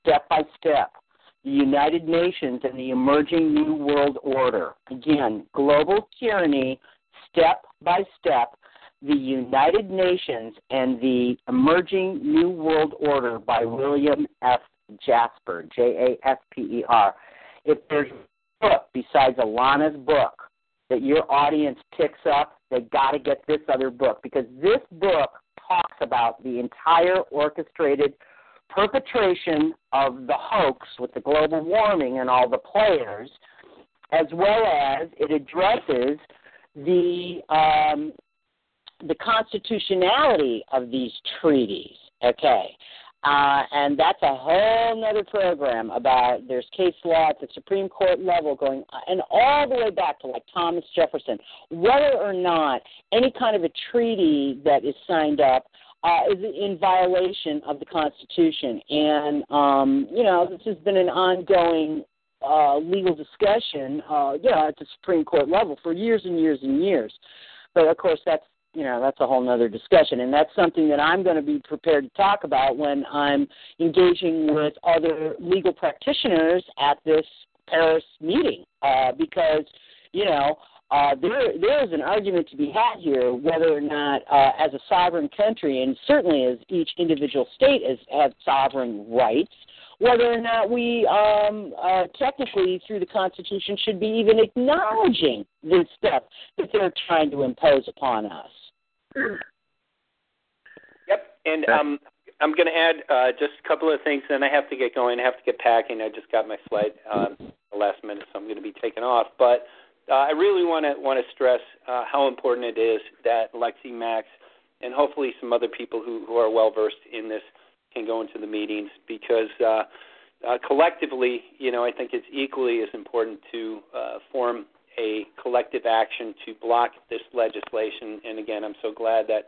Step by Step. The United Nations and the Emerging New World Order. Again, global tyranny, step by step, the United Nations and the Emerging New World Order by William F. Jasper, J A S P E R. If there's a book besides Alana's book that your audience picks up, they got to get this other book because this book talks about the entire orchestrated perpetration of the hoax with the global warming and all the players, as well as it addresses the um, the constitutionality of these treaties. Okay. Uh, and that's a whole other program about there's case law at the Supreme Court level going and all the way back to like Thomas Jefferson. Whether or not any kind of a treaty that is signed up uh, is in violation of the Constitution, and um, you know this has been an ongoing uh, legal discussion, uh, you know, at the Supreme Court level for years and years and years. But of course, that's you know that's a whole other discussion. And that's something that i'm going to be prepared to talk about when i'm engaging with other legal practitioners at this paris meeting. Uh, because you know uh, there there is an argument to be had here whether or not uh, as a sovereign country and certainly as each individual state has, has sovereign rights whether or not we um, uh, technically through the Constitution should be even acknowledging this stuff that they're trying to impose upon us. Yep, and um, I'm going to add uh, just a couple of things. Then I have to get going. I have to get packing. I just got my flight um, the last minute, so I'm going to be taking off. But uh, I really want to want to stress uh, how important it is that Lexi Max and hopefully some other people who, who are well versed in this can go into the meetings because uh, uh, collectively, you know, I think it's equally as important to uh, form a collective action to block this legislation. And again, I'm so glad that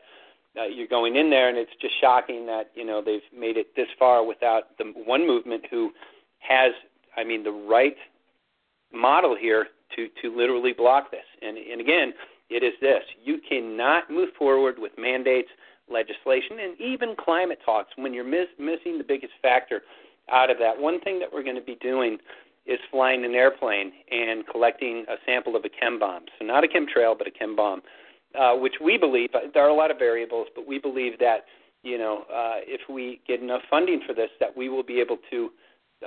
uh, you're going in there, and it's just shocking that you know they've made it this far without the one movement who has, I mean, the right model here to to literally block this. And and again, it is this: you cannot move forward with mandates, legislation, and even climate talks when you're miss, missing the biggest factor out of that. One thing that we're going to be doing is flying an airplane and collecting a sample of a chem bomb. So not a chemtrail, but a chem bomb, uh, which we believe there are a lot of variables, but we believe that you know uh, if we get enough funding for this, that we will be able to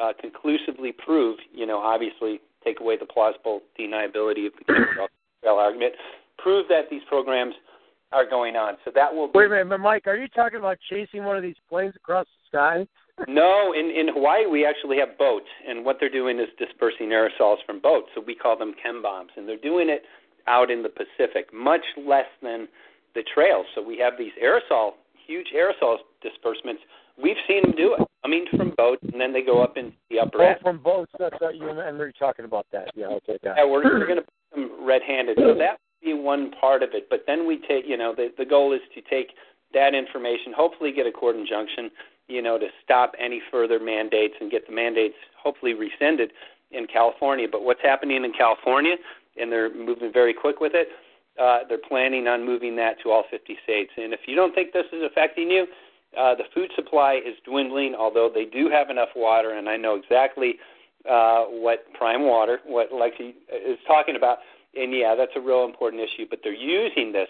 uh, conclusively prove, you know, obviously take away the plausible deniability of the chemtrail trail argument, prove that these programs are going on. So that will. Be- Wait a minute, Mike. Are you talking about chasing one of these planes across the sky? (laughs) No, in in Hawaii we actually have boats, and what they're doing is dispersing aerosols from boats. So we call them chem bombs, and they're doing it out in the Pacific, much less than the trails. So we have these aerosol, huge aerosol disbursements. We've seen them do it. I mean, from boats, and then they go up into the upper. Oh, from boats. That's what you and we are talking about that. Yeah, okay, got Yeah, we're, we're going to put them red-handed. So that be one part of it. But then we take, you know, the the goal is to take that information, hopefully get a court injunction, you know, to stop any further mandates and get the mandates hopefully rescinded in California. But what's happening in California, and they're moving very quick with it, uh, they're planning on moving that to all 50 states. And if you don't think this is affecting you, uh, the food supply is dwindling, although they do have enough water, and I know exactly uh, what Prime Water, what Lexi is talking about. And yeah, that's a real important issue, but they're using this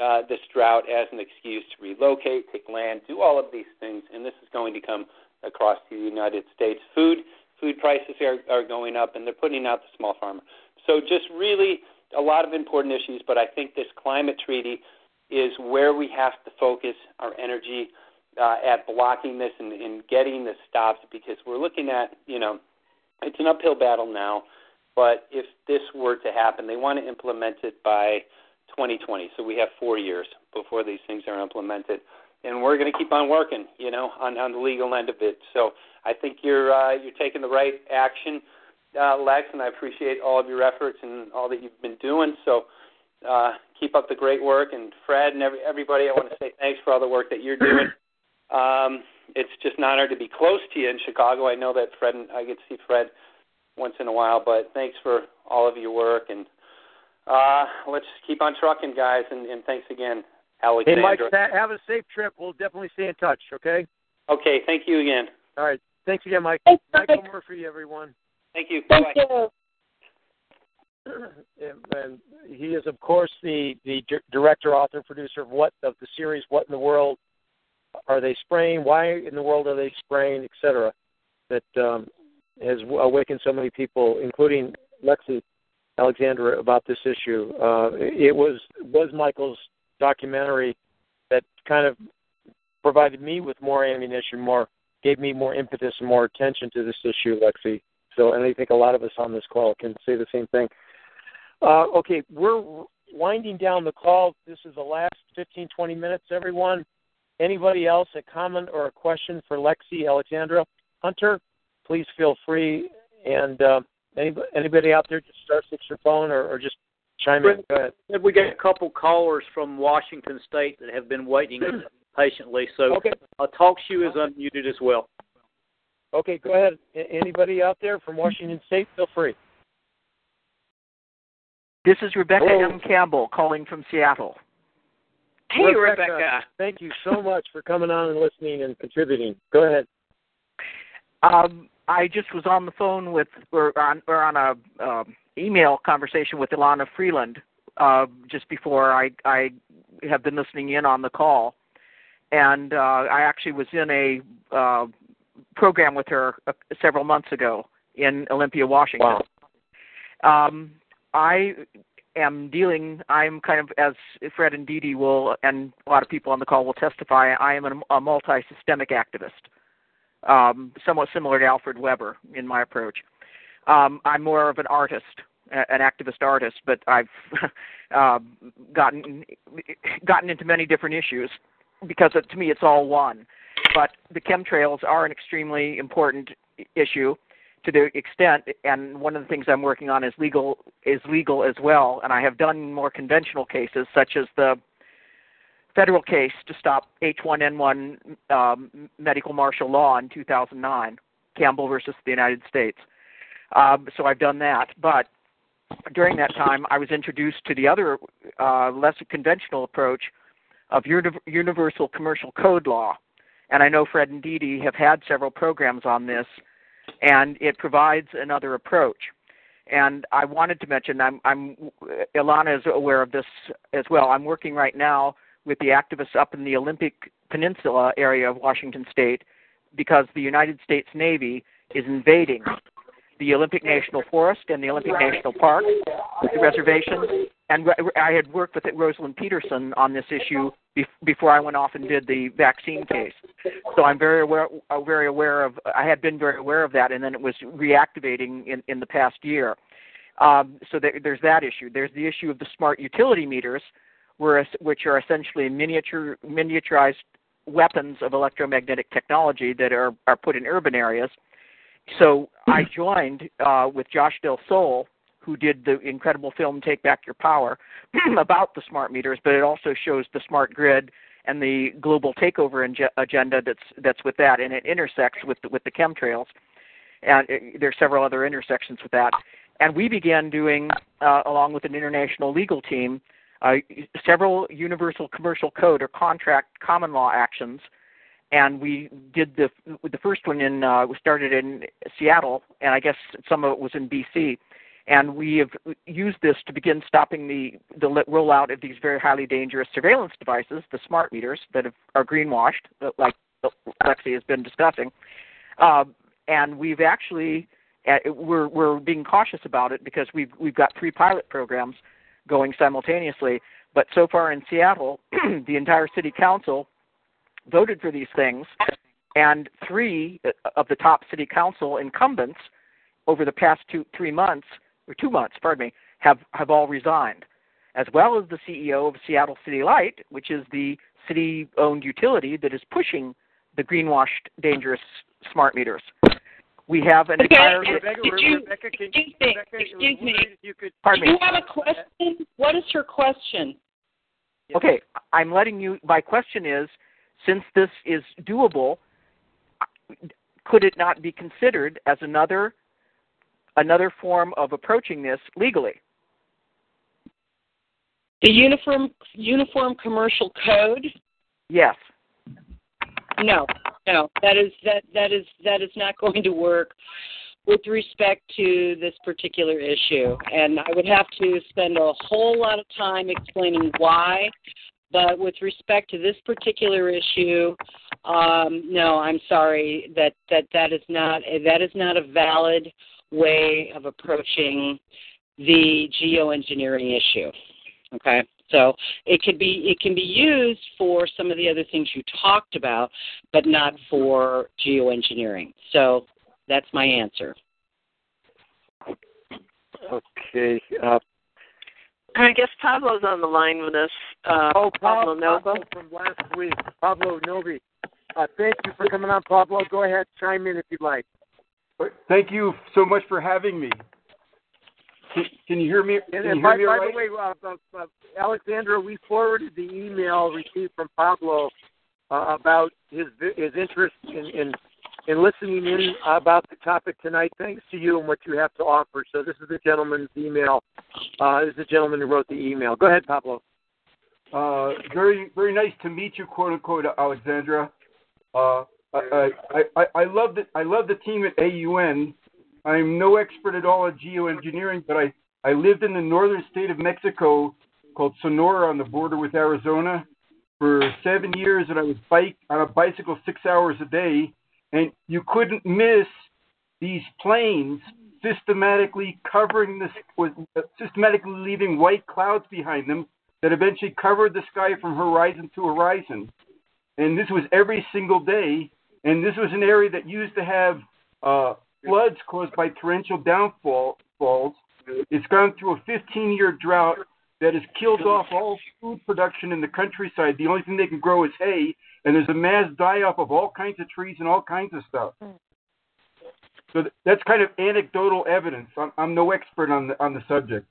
uh, this drought as an excuse to relocate, take land, do all of these things, and this is going to come across the United States. Food food prices are, are going up, and they're putting out the small farmer. So just really a lot of important issues, but I think this climate treaty is where we have to focus our energy uh, at blocking this and, and getting the stops because we're looking at, you know, it's an uphill battle now, but if this were to happen, they want to implement it by 2020. So we have four years before these things are implemented, and we're going to keep on working, you know, on on the legal end of it. So I think you're uh, you're taking the right action, uh, Lex, and I appreciate all of your efforts and all that you've been doing. So uh, keep up the great work, and Fred and every, everybody, I want to say thanks for all the work that you're doing. Um, it's just an honor to be close to you in Chicago. I know that Fred and I get to see Fred once in a while, but thanks for all of your work and uh, let's keep on trucking, guys, and, and thanks again, Alexander. Hey, Mike, have a safe trip. We'll definitely stay in touch, okay? Okay, thank you again. All right. Thanks again, Mike. Thanks, Michael Murphy, everyone. Thank you. Thank Bye. you. (clears throat) and he is, of course, the the director, author, producer of what of the series "What in the World Are They Spraying? Why in the World Are They Spraying?" etc. That um, has awakened so many people, including Lexi Alexandra about this issue. Uh, it was was Michael's documentary that kind of provided me with more ammunition, more gave me more impetus and more attention to this issue, Lexi. So, and I think a lot of us on this call can say the same thing. Uh, okay, we're winding down the call. This is the last 15, 20 minutes, everyone. Anybody else a comment or a question for Lexi, Alexandra, Hunter? Please feel free. And uh, anybody, anybody out there, just start fix your phone or, or just chime in. Go ahead. We got a couple callers from Washington State that have been waiting patiently. So okay. uh, TalkShoe is unmuted as well. Okay, go ahead. Anybody out there from Washington State, feel free. This is Rebecca Hello. M. Campbell calling from Seattle. Hey, Rebecca, Rebecca. Thank you so much for coming on and listening and contributing. Go ahead. Um, I just was on the phone with, or on, or on a um, email conversation with Elana Freeland uh, just before I, I have been listening in on the call, and uh, I actually was in a uh, program with her uh, several months ago in Olympia, Washington. Wow. Um, I am dealing. I'm kind of as Fred and Dee Dee will, and a lot of people on the call will testify. I am a, a multi-systemic activist, um, somewhat similar to Alfred Webre in my approach. Um, I'm more of an artist, an activist artist, but I've uh, (laughs) gotten gotten into many different issues because to me it's all one. But the chemtrails are an extremely important issue to the extent and one of the things I'm working on is legal is legal as well and I have done more conventional cases such as the federal case to stop H1N1 um, medical martial law in 2009 Campbell versus the United States um, so I've done that but during that time I was introduced to the other uh, less conventional approach of uni- universal commercial code law and I know Fred and Dee Dee have had several programs on this and it provides another approach. And I wanted to mention, I'm, I'm Elana is aware of this as well. I'm working right now with the activists up in the Olympic Peninsula area of Washington State because the United States Navy is invading the Olympic National Forest and the Olympic National Park, with the reservations. And I had worked with Rosalind Peterson on this issue before I went off and did the vaccine case. So I'm very aware, uh, very aware of. I had been very aware of that, and then it was reactivating in in the past year. Um, so there, there's that issue. There's the issue of the smart utility meters, where, which are essentially miniature miniaturized weapons of electromagnetic technology that are are put in urban areas. So I (clears throat) joined uh, with Josh Del Sol who did the incredible film Take Back Your Power (clears throat) about the smart meters, but it also shows the smart grid and the global takeover agenda that's that's with that, and it intersects with the, with the chemtrails, and it, there are several other intersections with that. And we began doing, uh, along with an international legal team, uh, several universal commercial code or contract common law actions. And we did the the first one in uh, we started in Seattle, and I guess some of it was in BC and we have used this to begin stopping the, the rollout of these very highly dangerous surveillance devices, the smart meters that have, are greenwashed, like Lexi has been discussing. Uh, and we've actually uh, we're we're being cautious about it because we've we've got three pilot programs going simultaneously. But so far in Seattle, (clears throat) the entire city council voted for these things, and three uh, of the top city council incumbents over the past two three months or two months, pardon me, have, have all resigned, as well as the CEO of Seattle City Light, which is the city owned utility that is pushing the greenwashed, dangerous smart meters. We have an okay. entire. Rebecca, you, Rebecca, can, excuse me. Rebecca, excuse me. You could, pardon Do me. you have a question? What is your question? Okay, I'm letting you. My question is, since this is doable, could it not be considered as another another form of approaching this legally. The uniform uniform commercial code? Yes. No, no, that is that that is that is not (laughs) going to work with respect to this particular issue. And I would have to spend a whole lot of time explaining why. But with respect to this particular issue, um, no, I'm sorry that that that is not that is not a valid way of approaching the geoengineering issue. Okay, So it could be it can be used for some of the other things you talked about, but not for geoengineering. So that's my answer. Okay. Uh, I guess Pablo's on the line with us. Uh, oh, Pablo, Pablo Nova. from last week. Pablo Novi. Uh, thank you for coming on, Pablo. Go ahead, chime in if you'd like. Thank you so much for having me. Can, can you hear me? Can And, you and hear by, me by right? the way, uh, uh, uh, Alexandra, we forwarded the email received from Pablo uh, about his his interest in, in in listening in about the topic tonight. Thanks to you and what you have to offer. So this is the gentleman's email. Uh, this is the gentleman who wrote the email. Go ahead, Pablo. Uh, very, very nice to meet you, quote unquote, Alexandra. Uh, I, I, I, I love the, I love the team at AUN. I'm no expert at all at geoengineering, but I, I lived in the northern state of Mexico called Sonora on the border with Arizona for seven years, and I was bike on a bicycle six hours a day, and you couldn't miss these planes systematically covering this, with systematically leaving white clouds behind them that eventually covered the sky from horizon to horizon. And this was every single day. And this was an area that used to have uh, floods caused by torrential downfall falls. It's gone through a 15 year drought that has killed off all food production in the countryside. The only thing they can grow is hay, and there's a mass die off of all kinds of trees and all kinds of stuff. Hmm. So that's kind of anecdotal evidence. I'm, I'm no expert on the on the subject.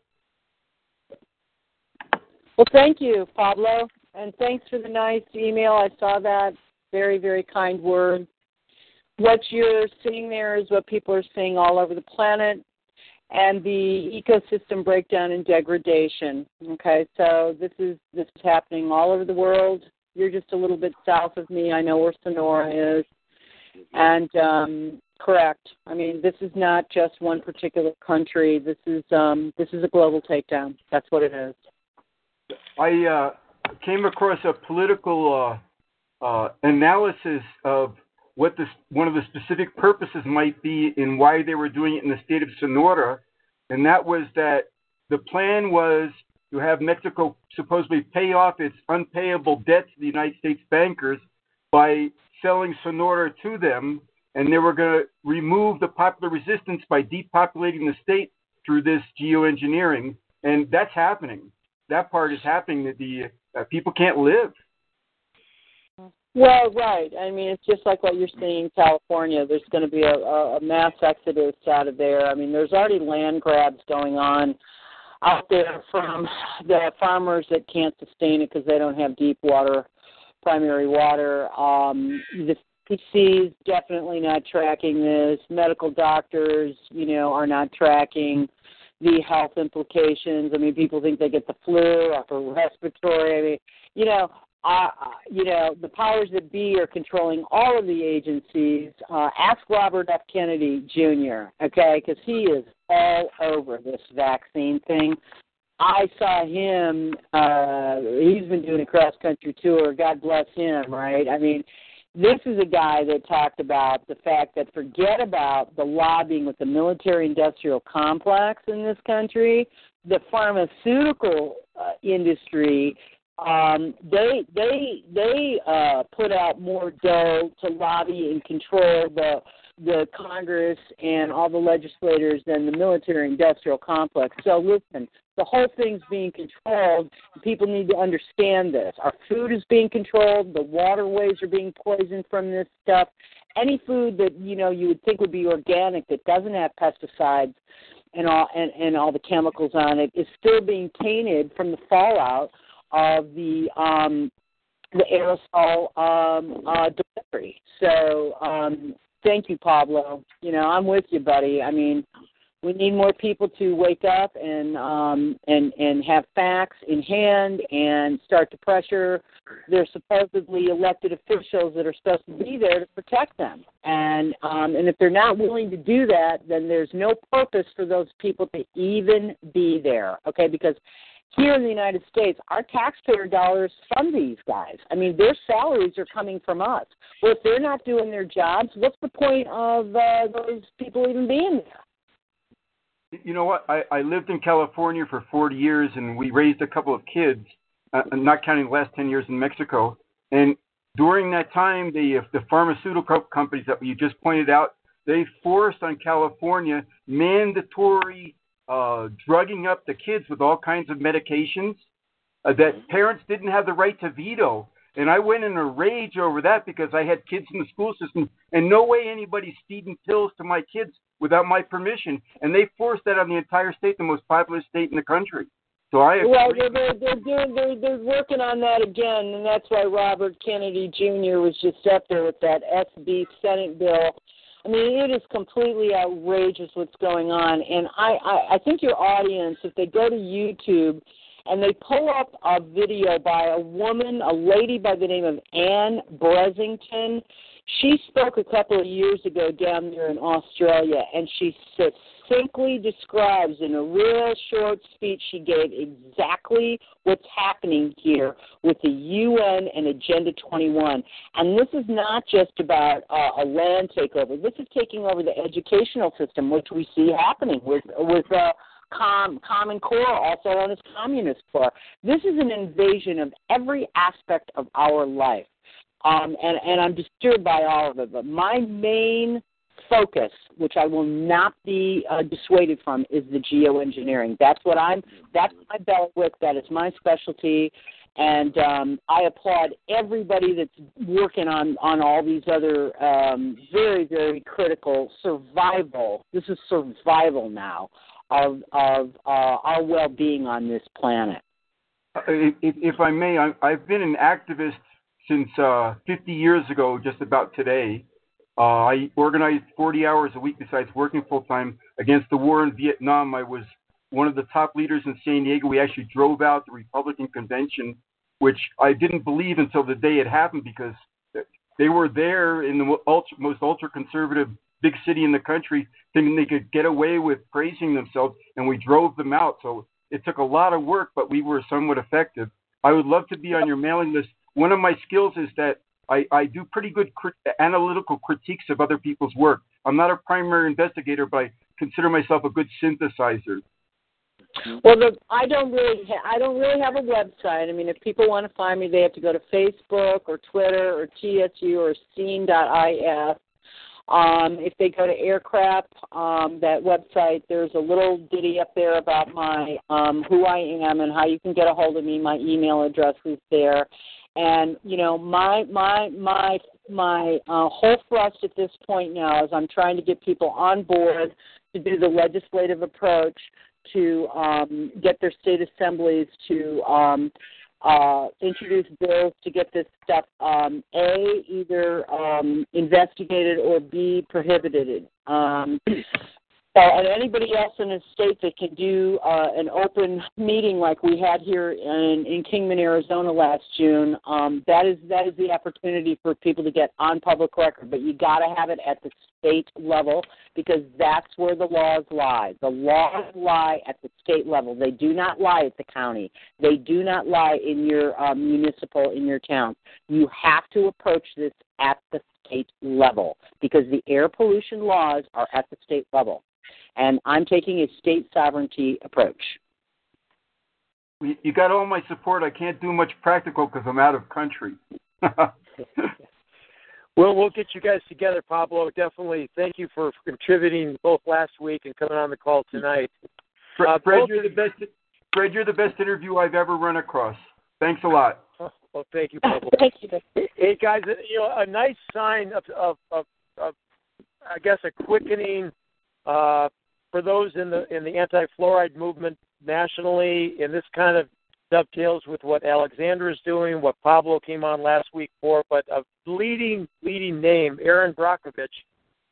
Well, thank you, Pablo, and thanks for the nice email. I saw that. Very, very kind words. What you're seeing there is what people are seeing all over the planet, and the ecosystem breakdown and degradation. Okay, so this is this is happening all over the world. You're just a little bit south of me. I know where Sonora is, and um, correct. I mean, this is not just one particular country. This is um, this is a global takedown. That's what it is. I uh, came across a political uh, uh, analysis of what one of the specific purposes might be and why they were doing it in the state of Sonora, and that was that the plan was to have Mexico supposedly pay off its unpayable debt to the United States bankers by selling Sonora to them, and they were going to remove the popular resistance by depopulating the state through this geoengineering, and that's happening. That part is happening. That the uh, people can't live. Well, right. I mean, it's just like what you're seeing in California. There's going to be a, a mass exodus out of there. I mean, there's already land grabs going on out there from the farmers that can't sustain it because they don't have deep water, primary water. Um, the PC's definitely not tracking this. Medical doctors, you know, are not tracking the health implications. I mean, people think they get the flu, upper respiratory. I mean, you know, uh, you know, the powers that be are controlling all of the agencies. Uh, ask Robert F. Kennedy Jr., okay, because he is all over this vaccine thing. I saw him, uh, he's been doing a cross country tour. God bless him, right? I mean, this is a guy that talked about the fact that forget about the lobbying with the military industrial complex in this country, the pharmaceutical uh, industry um, they they they uh, put out more dough to lobby and control the the Congress and all the legislators than the military industrial complex. So listen, the whole thing's being controlled. People need to understand this. Our food is being controlled. The waterways are being poisoned from this stuff. Any food that you know you would think would be organic that doesn't have pesticides and all and, and all the chemicals on it is still being tainted from the fallout of the um, the aerosol um, uh, delivery. So um, thank you, Pablo. You know, I'm with you, buddy. I mean, we need more people to wake up and um, and and have facts in hand and start to pressure their supposedly elected officials that are supposed to be there to protect them. And um, and if they're not willing to do that, then there's no purpose for those people to even be there. Okay, because here in the United States, our taxpayer dollars fund these guys. I mean, their salaries are coming from us. Well, if they're not doing their jobs, what's the point of uh, those people even being there? You know what? I, I lived in California for 40 years, and we raised a couple of kids. uh, not counting the last 10 years in Mexico. And during that time, the the pharmaceutical companies that you just pointed out, they forced on California mandatory uh, drugging up the kids with all kinds of medications uh, that parents didn't have the right to veto. And I went in a rage over that because I had kids in the school system, and no way anybody's feeding pills to my kids without my permission. And they forced that on the entire state, the most populous state in the country. So I agree. well, they're, they're they're doing they're they're working on that again, and that's why Robert Kennedy Jr. was just up there with that SB Senate bill. I mean, it is completely outrageous what's going on, and I I, I think your audience, if they go to YouTube and they pull up a video by a woman, a lady by the name of Ann Bressington. She spoke a couple of years ago down there in Australia, and she succinctly describes in a real short speech she gave exactly what's happening here with the UN and Agenda 21. And this is not just about uh, a land takeover. This is taking over the educational system, which we see happening with with. Uh, Com, Common Core, also known as Communist Core. This is an invasion of every aspect of our life. Um, and, and I'm disturbed by all of it. But my main focus, which I will not be uh, dissuaded from, is the geoengineering. That's what I'm. That's my belt bailiwick. That is my specialty, and um, I applaud everybody that's working on on all these other um, very very critical survival. This is survival now of of uh, our well being on this planet. Uh, if, if I may, I, I've been an activist since uh, 50 years ago, just about today. Uh, I organized 40 hours a week besides working full time against the war in Vietnam. I was one of the top leaders in San Diego. We actually drove out the Republican convention, which I didn't believe until the day it happened because they were there in the ultra, most ultra conservative big city in the country, thinking they could get away with praising themselves, and we drove them out. So it took a lot of work, but we were somewhat effective. I would love to be on your mailing list. One of my skills is that I, I do pretty good crit- analytical critiques of other people's work. I'm not a primary investigator, but I consider myself a good synthesizer. Well, I don't really, ha- I don't really have a website. I mean, if people want to find me, they have to go to Facebook or Twitter or TSU or Scene.is. Um, if they go to Aircraft, um, that website, there's a little ditty up there about my um, who I am and how you can get a hold of me. My email address is there, and you know my my my my uh, whole thrust at this point now is I'm trying to get people on board to do the legislative approach to um, get their state assemblies to um, uh, introduce bills to get this stuff um, a either um, investigated or b prohibited. Um, so, and anybody else in the state that can do uh, an open meeting like we had here in, in Kingman, Arizona last June, um, that is that is the opportunity for people to get on public record. But you got to have it at the state level because that's where the laws lie. The laws lie at the state level. They do not lie at the county. They do not lie in your um, municipal in your town. You have to approach this at the state level because the air pollution laws are at the state level and I'm taking a state sovereignty approach. You got all my support. I can't do much practical because I'm out of country. (laughs) well, we'll get you guys together, Pablo. Definitely. Thank you for contributing both last week and coming on the call tonight. Fred, uh, Fred you're the best. Fred, you're the best interview I've ever run across. Thanks a lot. Oh, well, thank you, Pablo. (laughs) thank you. Hey, guys, you know, a nice sign of, of, of, of I guess, a quickening uh, for those in the in the anti-fluoride movement nationally, and this kind of dovetails with what Alexander is doing, what Pablo came on last week for. But a leading leading name, Erin Brockovich,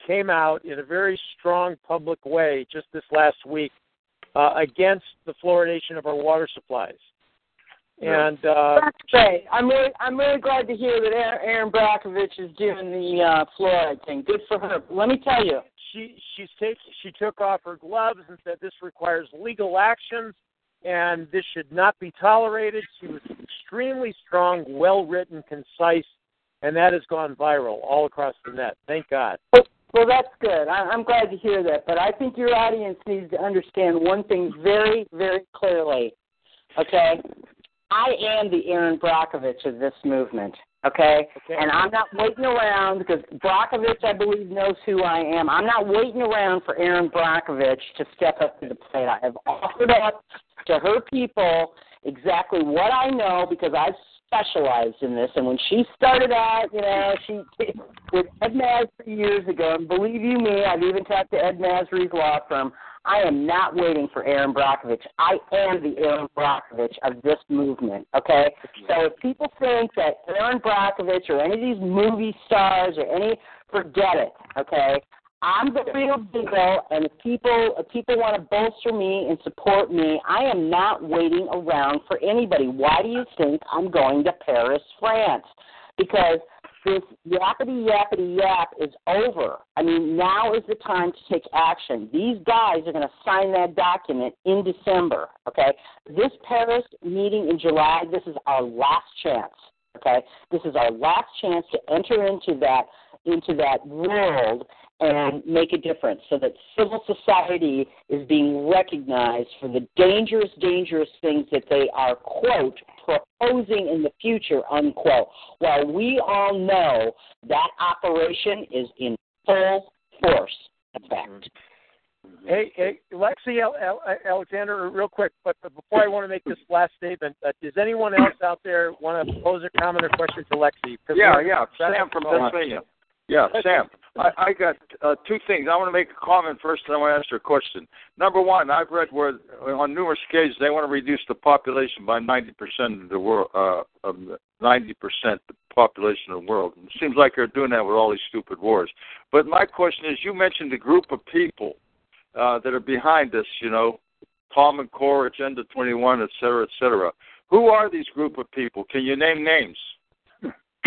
came out in a very strong public way just this last week uh, against the fluoridation of our water supplies. And uh, that's great. I'm really, I'm really glad to hear that Erin Brockovich is doing the uh, fluoride thing. Good for her. Let me tell you, she she's take she took off her gloves and said this requires legal action and this should not be tolerated. She was extremely strong, well written, concise, and that has gone viral all across the net. Thank God. Well, that's good. I'm glad to hear that. But I think your audience needs to understand one thing very, very clearly. Okay? I am the Erin Brockovich of this movement. Okay? okay? And I'm not waiting around because Brockovich, I believe, knows who I am. I'm not waiting around for Erin Brockovich to step up to the plate. I have offered up to her people exactly what I know because I've specialized in this. And when she started out, you know, she with Ed Masry years ago, and believe you me, I've even talked to Ed Masry's law firm. I am not waiting for Erin Brockovich. I am the Erin Brockovich of this movement. Okay, so if people think that Erin Brockovich or any of these movie stars or any, forget it. Okay, I'm the real deal, and if people if people want to bolster me and support me, I am not waiting around for anybody. Why do you think I'm going to Paris, France? Because this yappity yappity yap is over. I mean, now is the time to take action. These guys are going to sign that document in December. Okay, this Paris meeting in July. This is our last chance. Okay, this is our last chance to enter into that into that world and make a difference so that civil society is being recognized for the dangerous, dangerous things that they are, quote, proposing in the future, unquote. While we all know that operation is in full force, in fact. Hey, hey, Lexi Alexander, real quick, but before I want to make this last statement, uh, does anyone else out there want to pose a comment or question to Lexi? Yeah, yeah, Sam from Pennsylvania. Yeah, Sam. I, I got uh, two things. I want to make a comment first, and I want to ask you a question. Number one, I've read where on numerous occasions they want to reduce the population by ninety percent of the world, uh, of ninety percent the population of the world. It seems like they're doing that with all these stupid wars. But my question is, you mentioned a group of people uh, that are behind this. You know, Common Core, Agenda Twenty One, et cetera, et cetera. Who are these group of people? Can you name names? (clears throat)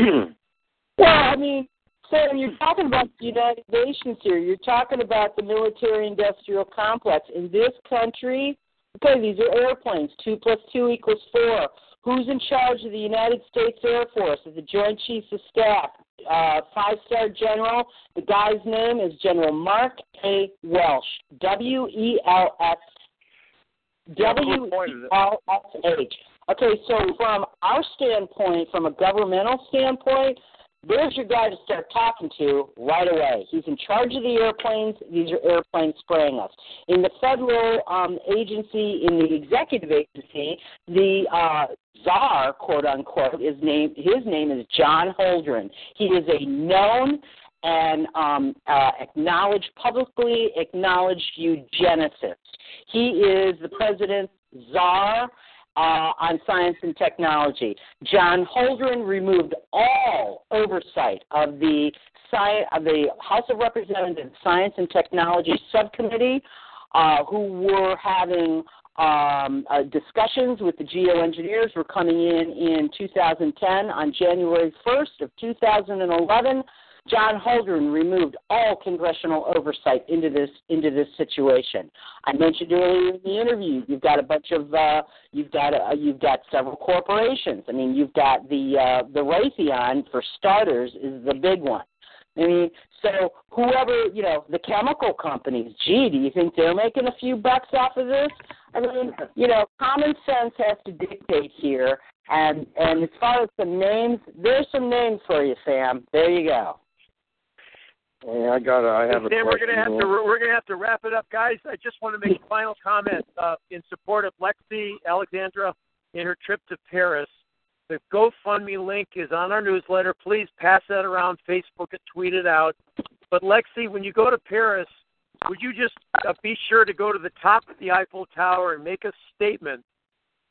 well, I mean, Sam, you're talking about the United Nations here. You're talking about the military industrial complex. In this country, okay, these are airplanes. Two plus two equals four. Who's in charge of the United States Air Force? Is the Joint Chiefs of Staff. Uh, five star general. The guy's name is General Mark A. Welsh. W E L S W E L S H. Okay, so from our standpoint, from a governmental standpoint, there's your guy to start talking to right away. He's in charge of the airplanes. These are airplanes spraying us. In the federal um, agency, in the executive agency, the uh, czar, quote unquote, is name. His name is John Holdren. He is a known and um, uh, acknowledged, publicly acknowledged eugenicist. He is the president's czar uh, on science and technology. John Holdren removed all oversight of the of the House of Representatives Science and Technology Subcommittee, uh, who were having um, uh, discussions with the geoengineers were coming in in 2010 on January 1st of 2011 John Holdren removed all congressional oversight into this into this situation. I mentioned earlier in the interview, you've got a bunch of uh, you've got a, you've got several corporations. I mean, you've got the uh, the Raytheon for starters is the big one. I mean, so whoever you know, the chemical companies. Gee, do you think they're making a few bucks off of this? I mean, you know, common sense has to dictate here. And and as far as some names, there's some names for you, Sam. There you go. Yeah, I got. I have Sam, we're gonna have to we're gonna have to wrap it up, guys. I just want to make a final comment uh, in support of Lexi Alexandra in her trip to Paris. The GoFundMe link is on our newsletter. Please pass that around Facebook and tweet it out. But Lexi, when you go to Paris, would you just uh, be sure to go to the top of the Eiffel Tower and make a statement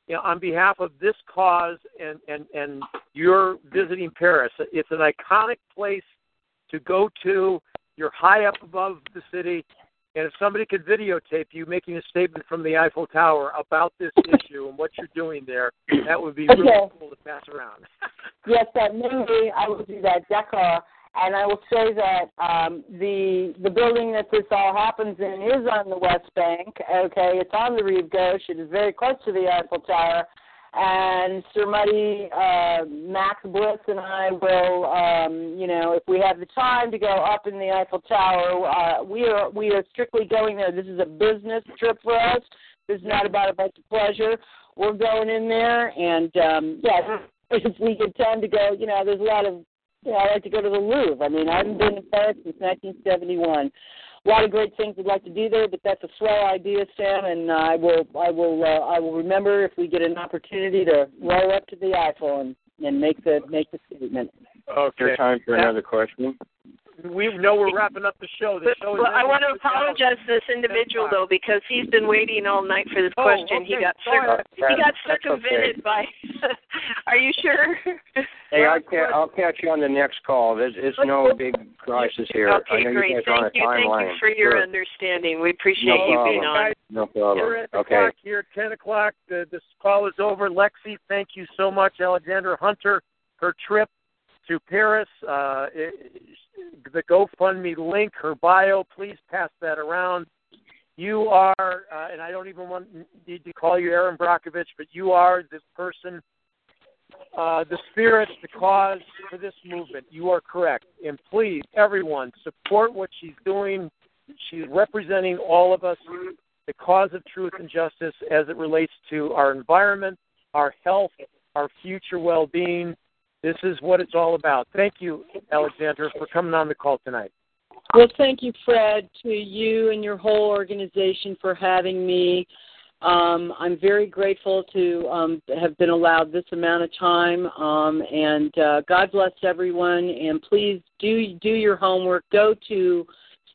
you know, on behalf of this cause and and and you're visiting Paris. It's an iconic place to go to. You're high up above the city, and if somebody could videotape you making a statement from the Eiffel Tower about this issue and what you're doing there, that would be okay. cool to pass around. (laughs) yes, that maybe I will do that. D'accord. And I will say that um, the the building that this all happens in is on the West Bank. Okay, it's on the Rive Gauche. It is very close to the Eiffel Tower and Sir Muddy, uh, Max Blitz, and I will, um, you know, if we have the time to go up in the Eiffel Tower, uh, we are we are strictly going there. This is a business trip for us. This is not about a bunch of pleasure. we're going in there, and um, yeah, (laughs) if we get time to go, you know, there's a lot of. You know, I like to go to the Louvre. I mean, I haven't been to Paris since 1971 a lot of great things we'd like to do there, but that's a swell idea, Sam, and I will I will uh, I will remember if we get an opportunity to roll up to the Eiffel and, and make the make the statement. Okay. time for another question we know we're wrapping up the show. The show well, I want to apologize to this individual though because he's been waiting all night for this oh, question. Okay. He got cir- he got circumvented okay. by. (laughs) Are you sure? Hey, I can I'll catch you on the next call. There's it's no big crisis here. Okay, I know great. you guys are on Thank a you. Thank timeline. you for your sure. understanding. We appreciate No you problem. being on. No problem. We're at the Okay. clock here, ten o'clock. The, this call is over. Lexi, thank you so much. Alexandra Hunter, her trip to Paris. Uh, it, the GoFundMe link, her bio. Please pass that around. You are, uh, and I don't even want need to call you Erin Brockovich, but you are this person, uh, the spirit, the cause for this movement. You are correct, and please, everyone, support what she's doing. She's representing all of us, the cause of truth and justice as it relates to our environment, our health, our future well-being. This is what it's all about. Thank you, Alexandra, for coming on the call tonight. Well, thank you, Fred, to you and your whole organization for having me. Um, I'm very grateful to um, have been allowed this amount of time, um, and uh, God bless everyone. And please do do your homework. Go to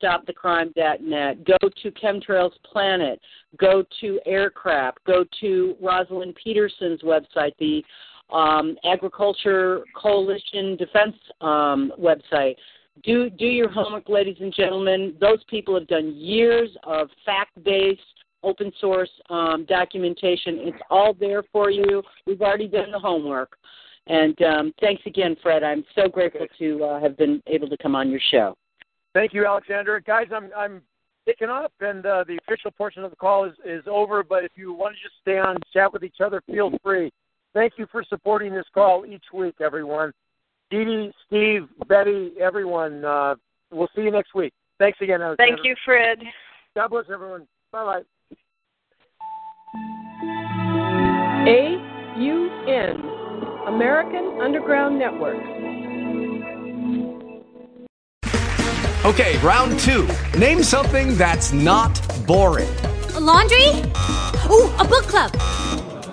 stopthecrime.net. Go to Chemtrails Planet. Go to Aircraft. Go to Rosalind Peterson's website, the um, Agriculture Coalition Defense um, website. Do do your homework, ladies and gentlemen. Those people have done years of fact-based, open source um, documentation. It's all there for you. We've already done the homework. And um, thanks again, Fred. I'm so grateful to uh, have been able to come on your show. Thank you, Alexander. Guys, I'm I'm picking up, and uh, the official portion of the call is is over. But if you want to just stay on, chat with each other, feel free. Thank you for supporting this call each week, everyone. Dee Dee, Steve, Betty, everyone. Uh, we'll see you next week. Thanks again, Alexandra. Thank you, Fred. God bless everyone. Bye bye. AUN, American Underground Network. Okay, round two. Name something that's not boring. A laundry? Ooh, a book club.